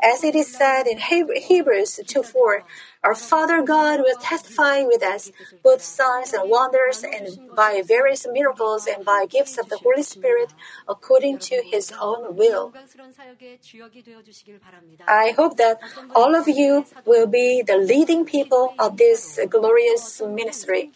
As it is said in Hebrews 2 4, our Father God will testify with us, both signs and wonders, and by various miracles and by gifts of the Holy Spirit, according to His own will. I hope that all of you will be the leading people of this glorious ministry.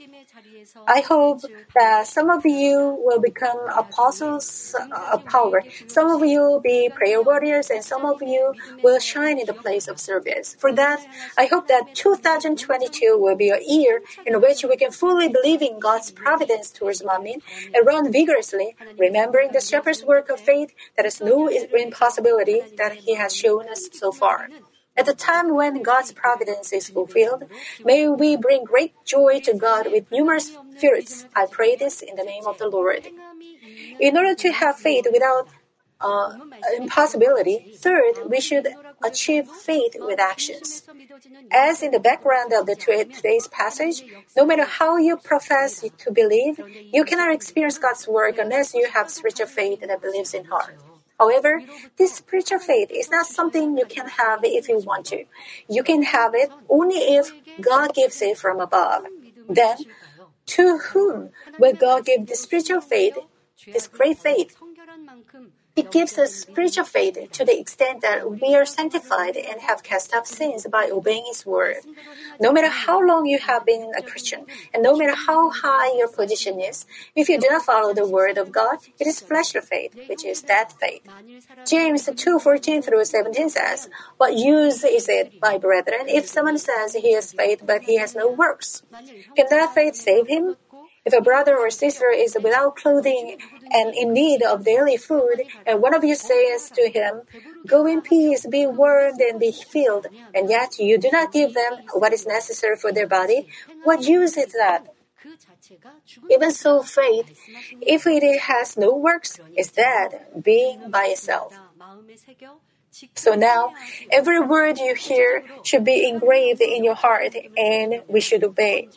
I hope that some of you will become apostles uh, of power, some of you will be prayer warriors, and some of you will shine in the place of service. For that, I hope that 2022 will be a year in which we can fully believe in God's providence towards Manmin and run vigorously, remembering the shepherd's work of faith that is no impossibility that he has shown us so far. At the time when God's providence is fulfilled, may we bring great joy to God with numerous fruits. I pray this in the name of the Lord. In order to have faith without uh, impossibility, third, we should achieve faith with actions. As in the background of the today's passage, no matter how you profess to believe, you cannot experience God's work unless you have spiritual faith that believes in heart. However, this spiritual faith is not something you can have if you want to. You can have it only if God gives it from above. Then, to whom will God give this spiritual faith, this great faith? It gives us spiritual faith to the extent that we are sanctified and have cast off sins by obeying His word. No matter how long you have been a Christian, and no matter how high your position is, if you do not follow the word of God, it is fleshly faith, which is dead faith. James 2:14 through 17 says, "What use is it, my brethren, if someone says he has faith but he has no works? Can that faith save him?" If a brother or sister is without clothing and in need of daily food, and one of you says to him, Go in peace, be warmed and be filled, and yet you do not give them what is necessary for their body, what use is that? Even so, faith, if it has no works, is dead, being by itself. So now, every word you hear should be engraved in your heart and we should obey.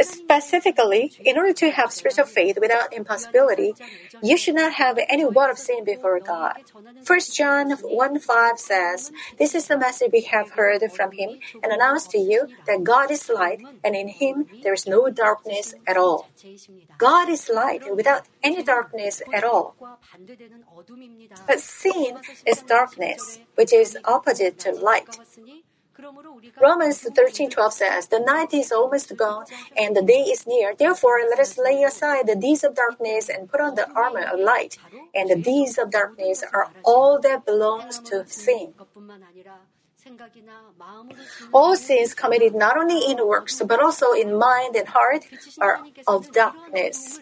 Specifically, in order to have spiritual faith without impossibility, you should not have any word of sin before God. 1 John 1 5 says, This is the message we have heard from him and announced to you that God is light and in him there is no darkness at all. God is light without any darkness at all. But sin is darkness which is opposite to light. Romans 13:12 says, "The night is almost gone and the day is near. Therefore, let us lay aside the deeds of darkness and put on the armor of light. And the deeds of darkness are all that belongs to sin." All sins committed not only in works but also in mind and heart are of darkness.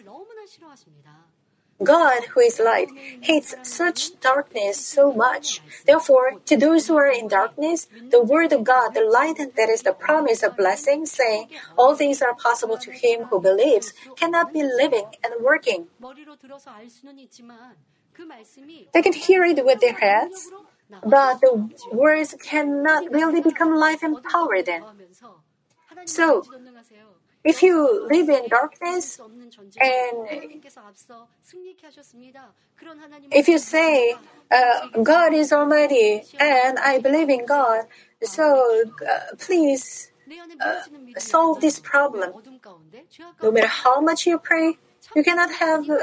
God, who is light, hates such darkness so much. Therefore, to those who are in darkness, the word of God, the light that is the promise of blessing, saying, All things are possible to him who believes, cannot be living and working. They can hear it with their heads, but the words cannot really become life and power then. So, if you live in darkness and if you say, uh, God is Almighty and I believe in God, so uh, please uh, solve this problem. No matter how much you pray, you cannot have uh,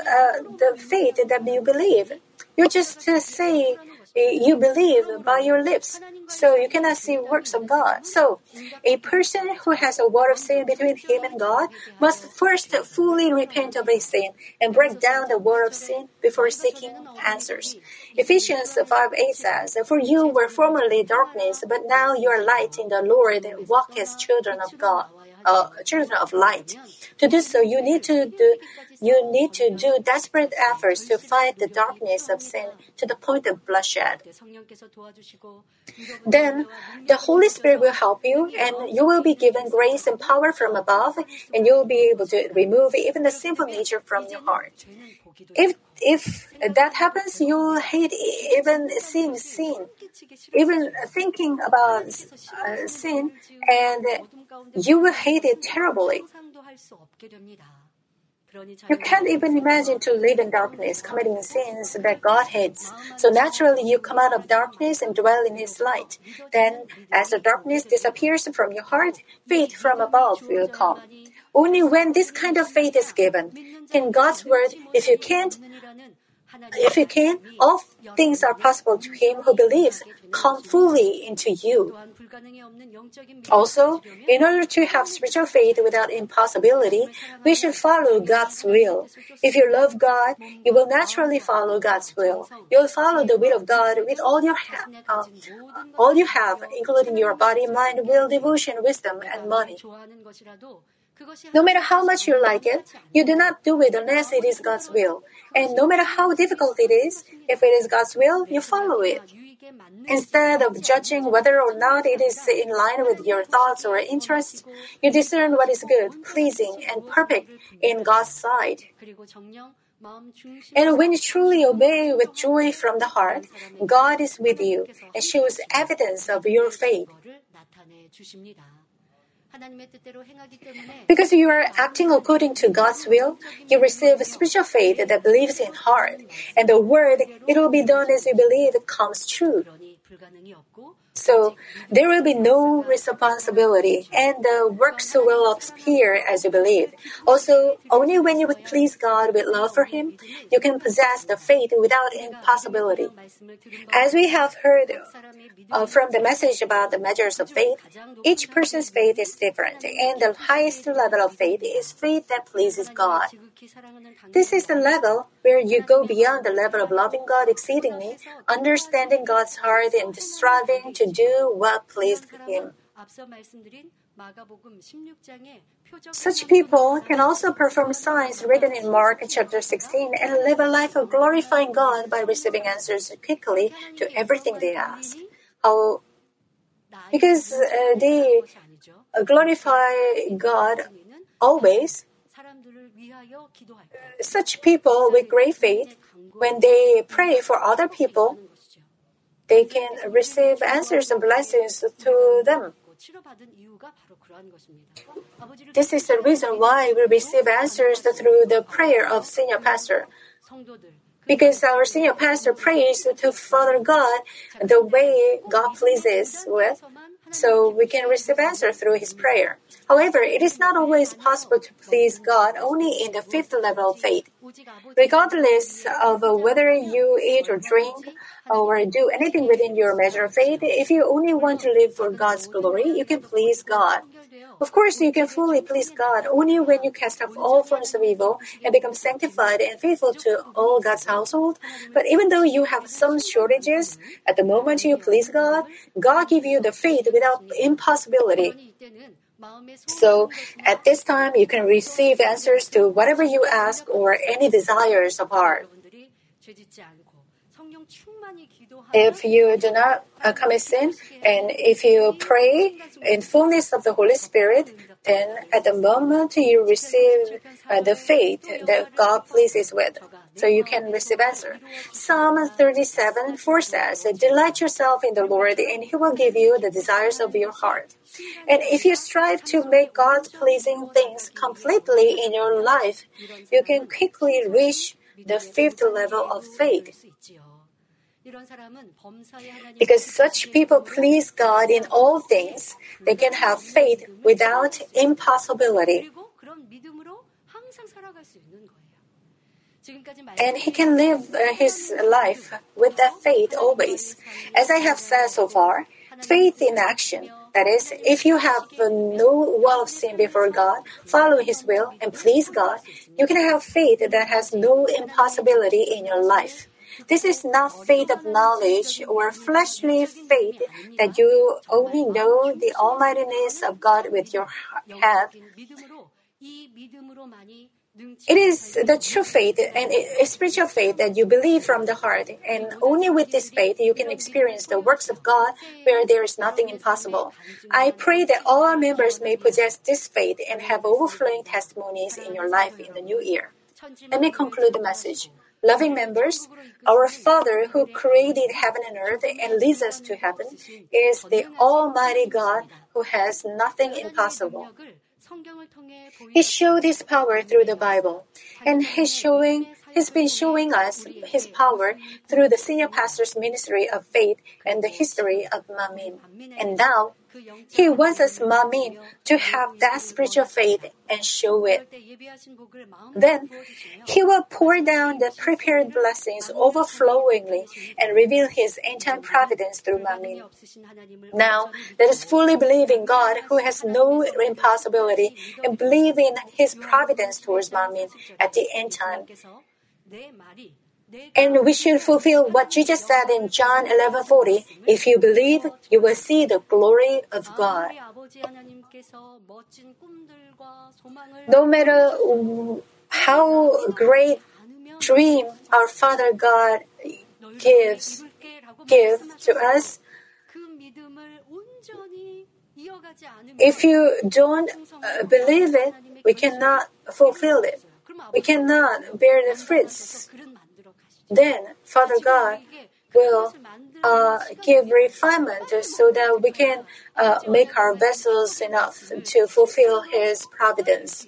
the faith that you believe. You just say, you believe by your lips, so you cannot see works of God. So, a person who has a word of sin between him and God must first fully repent of his sin and break down the word of sin before seeking answers. Ephesians 5 8 says, For you were formerly darkness, but now you are light in the Lord, and walk as children of God uh, children of light. To do so, you need to do you need to do desperate efforts to fight the darkness of sin to the point of bloodshed. Then the Holy Spirit will help you, and you will be given grace and power from above, and you will be able to remove even the sinful nature from your heart. If if that happens, you'll hate even seeing sin, even thinking about uh, sin, and you will hate it terribly. You can't even imagine to live in darkness, committing sins that God hates. So naturally, you come out of darkness and dwell in His light. Then, as the darkness disappears from your heart, faith from above will come. Only when this kind of faith is given can God's word, if you can't, if you can, all things are possible to him who believes, come fully into you. Also, in order to have spiritual faith without impossibility, we should follow God's will. If you love God, you will naturally follow God's will. You'll follow the will of God with all your ha- uh, all you have, including your body, mind, will, devotion, wisdom, and money. No matter how much you like it, you do not do it unless it is God's will. And no matter how difficult it is, if it is God's will, you follow it. Instead of judging whether or not it is in line with your thoughts or interests, you discern what is good, pleasing, and perfect in God's sight. And when you truly obey with joy from the heart, God is with you and shows evidence of your faith. Because you are acting according to God's will, you receive spiritual faith that believes in heart, and the word, it will be done as you believe, comes true. So there will be no responsibility, and the works will appear as you believe. Also, only when you would please God with love for Him, you can possess the faith without impossibility. As we have heard uh, from the message about the measures of faith, each person's faith is different, and the highest level of faith is faith that pleases God. This is the level where you go beyond the level of loving God exceedingly, understanding God's heart, and striving to do what pleased Him. Such people can also perform signs written in Mark chapter 16 and live a life of glorifying God by receiving answers quickly to everything they ask. How, because uh, they glorify God always. Such people with great faith, when they pray for other people, they can receive answers and blessings to them. This is the reason why we receive answers through the prayer of senior pastor. Because our senior pastor prays to Father God the way God pleases with, so we can receive answer through his prayer. However, it is not always possible to please God only in the fifth level of faith. Regardless of whether you eat or drink or do anything within your measure of faith, if you only want to live for God's glory, you can please God. Of course, you can fully please God only when you cast off all forms of evil and become sanctified and faithful to all God's household. But even though you have some shortages, at the moment you please God, God give you the faith without impossibility. So at this time, you can receive answers to whatever you ask or any desires of heart. If you do not uh, commit sin and if you pray in fullness of the Holy Spirit, then at the moment you receive uh, the faith that God pleases with. So you can receive answer. Psalm 37 4 says, Delight yourself in the Lord, and He will give you the desires of your heart. And if you strive to make God pleasing things completely in your life, you can quickly reach the fifth level of faith. Because such people please God in all things, they can have faith without impossibility. And he can live uh, his life with that faith always. As I have said so far, faith in action. That is, if you have no wall of sin before God, follow His will, and please God, you can have faith that has no impossibility in your life. This is not faith of knowledge or fleshly faith that you only know the almightiness of God with your head. It is the true faith and spiritual faith that you believe from the heart, and only with this faith you can experience the works of God where there is nothing impossible. I pray that all our members may possess this faith and have overflowing testimonies in your life in the new year. Let me conclude the message. Loving members, our Father who created heaven and earth and leads us to heaven is the Almighty God who has nothing impossible. He showed his power through the Bible, and he's showing he's been showing us his power through the senior pastor's ministry of faith and the history of Manmin. And now he wants us Manmin to have that spiritual faith and show it. Then He will pour down the prepared blessings overflowingly and reveal His end-time providence through Manmin. Now, let us fully believe in God who has no impossibility and believe in His providence towards Manmin at the end time. And we should fulfill what Jesus said in John 11:40, if you believe, you will see the glory of God. No matter how great dream our Father God gives give to us, if you don't uh, believe it, we cannot fulfill it. We cannot bear the fruits then Father God will uh, give refinement so that we can uh, make our vessels enough to fulfill His providence.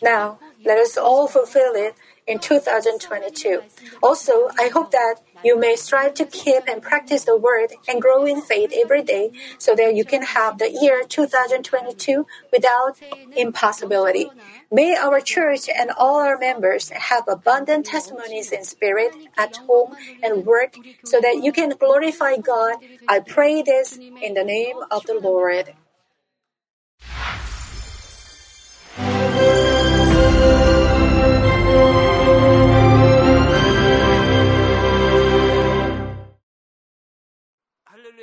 Now, let us all fulfill it in 2022. Also, I hope that you may strive to keep and practice the word and grow in faith every day so that you can have the year 2022 without impossibility. May our church and all our members have abundant testimonies in spirit, at home, and work so that you can glorify God. I pray this in the name of the Lord.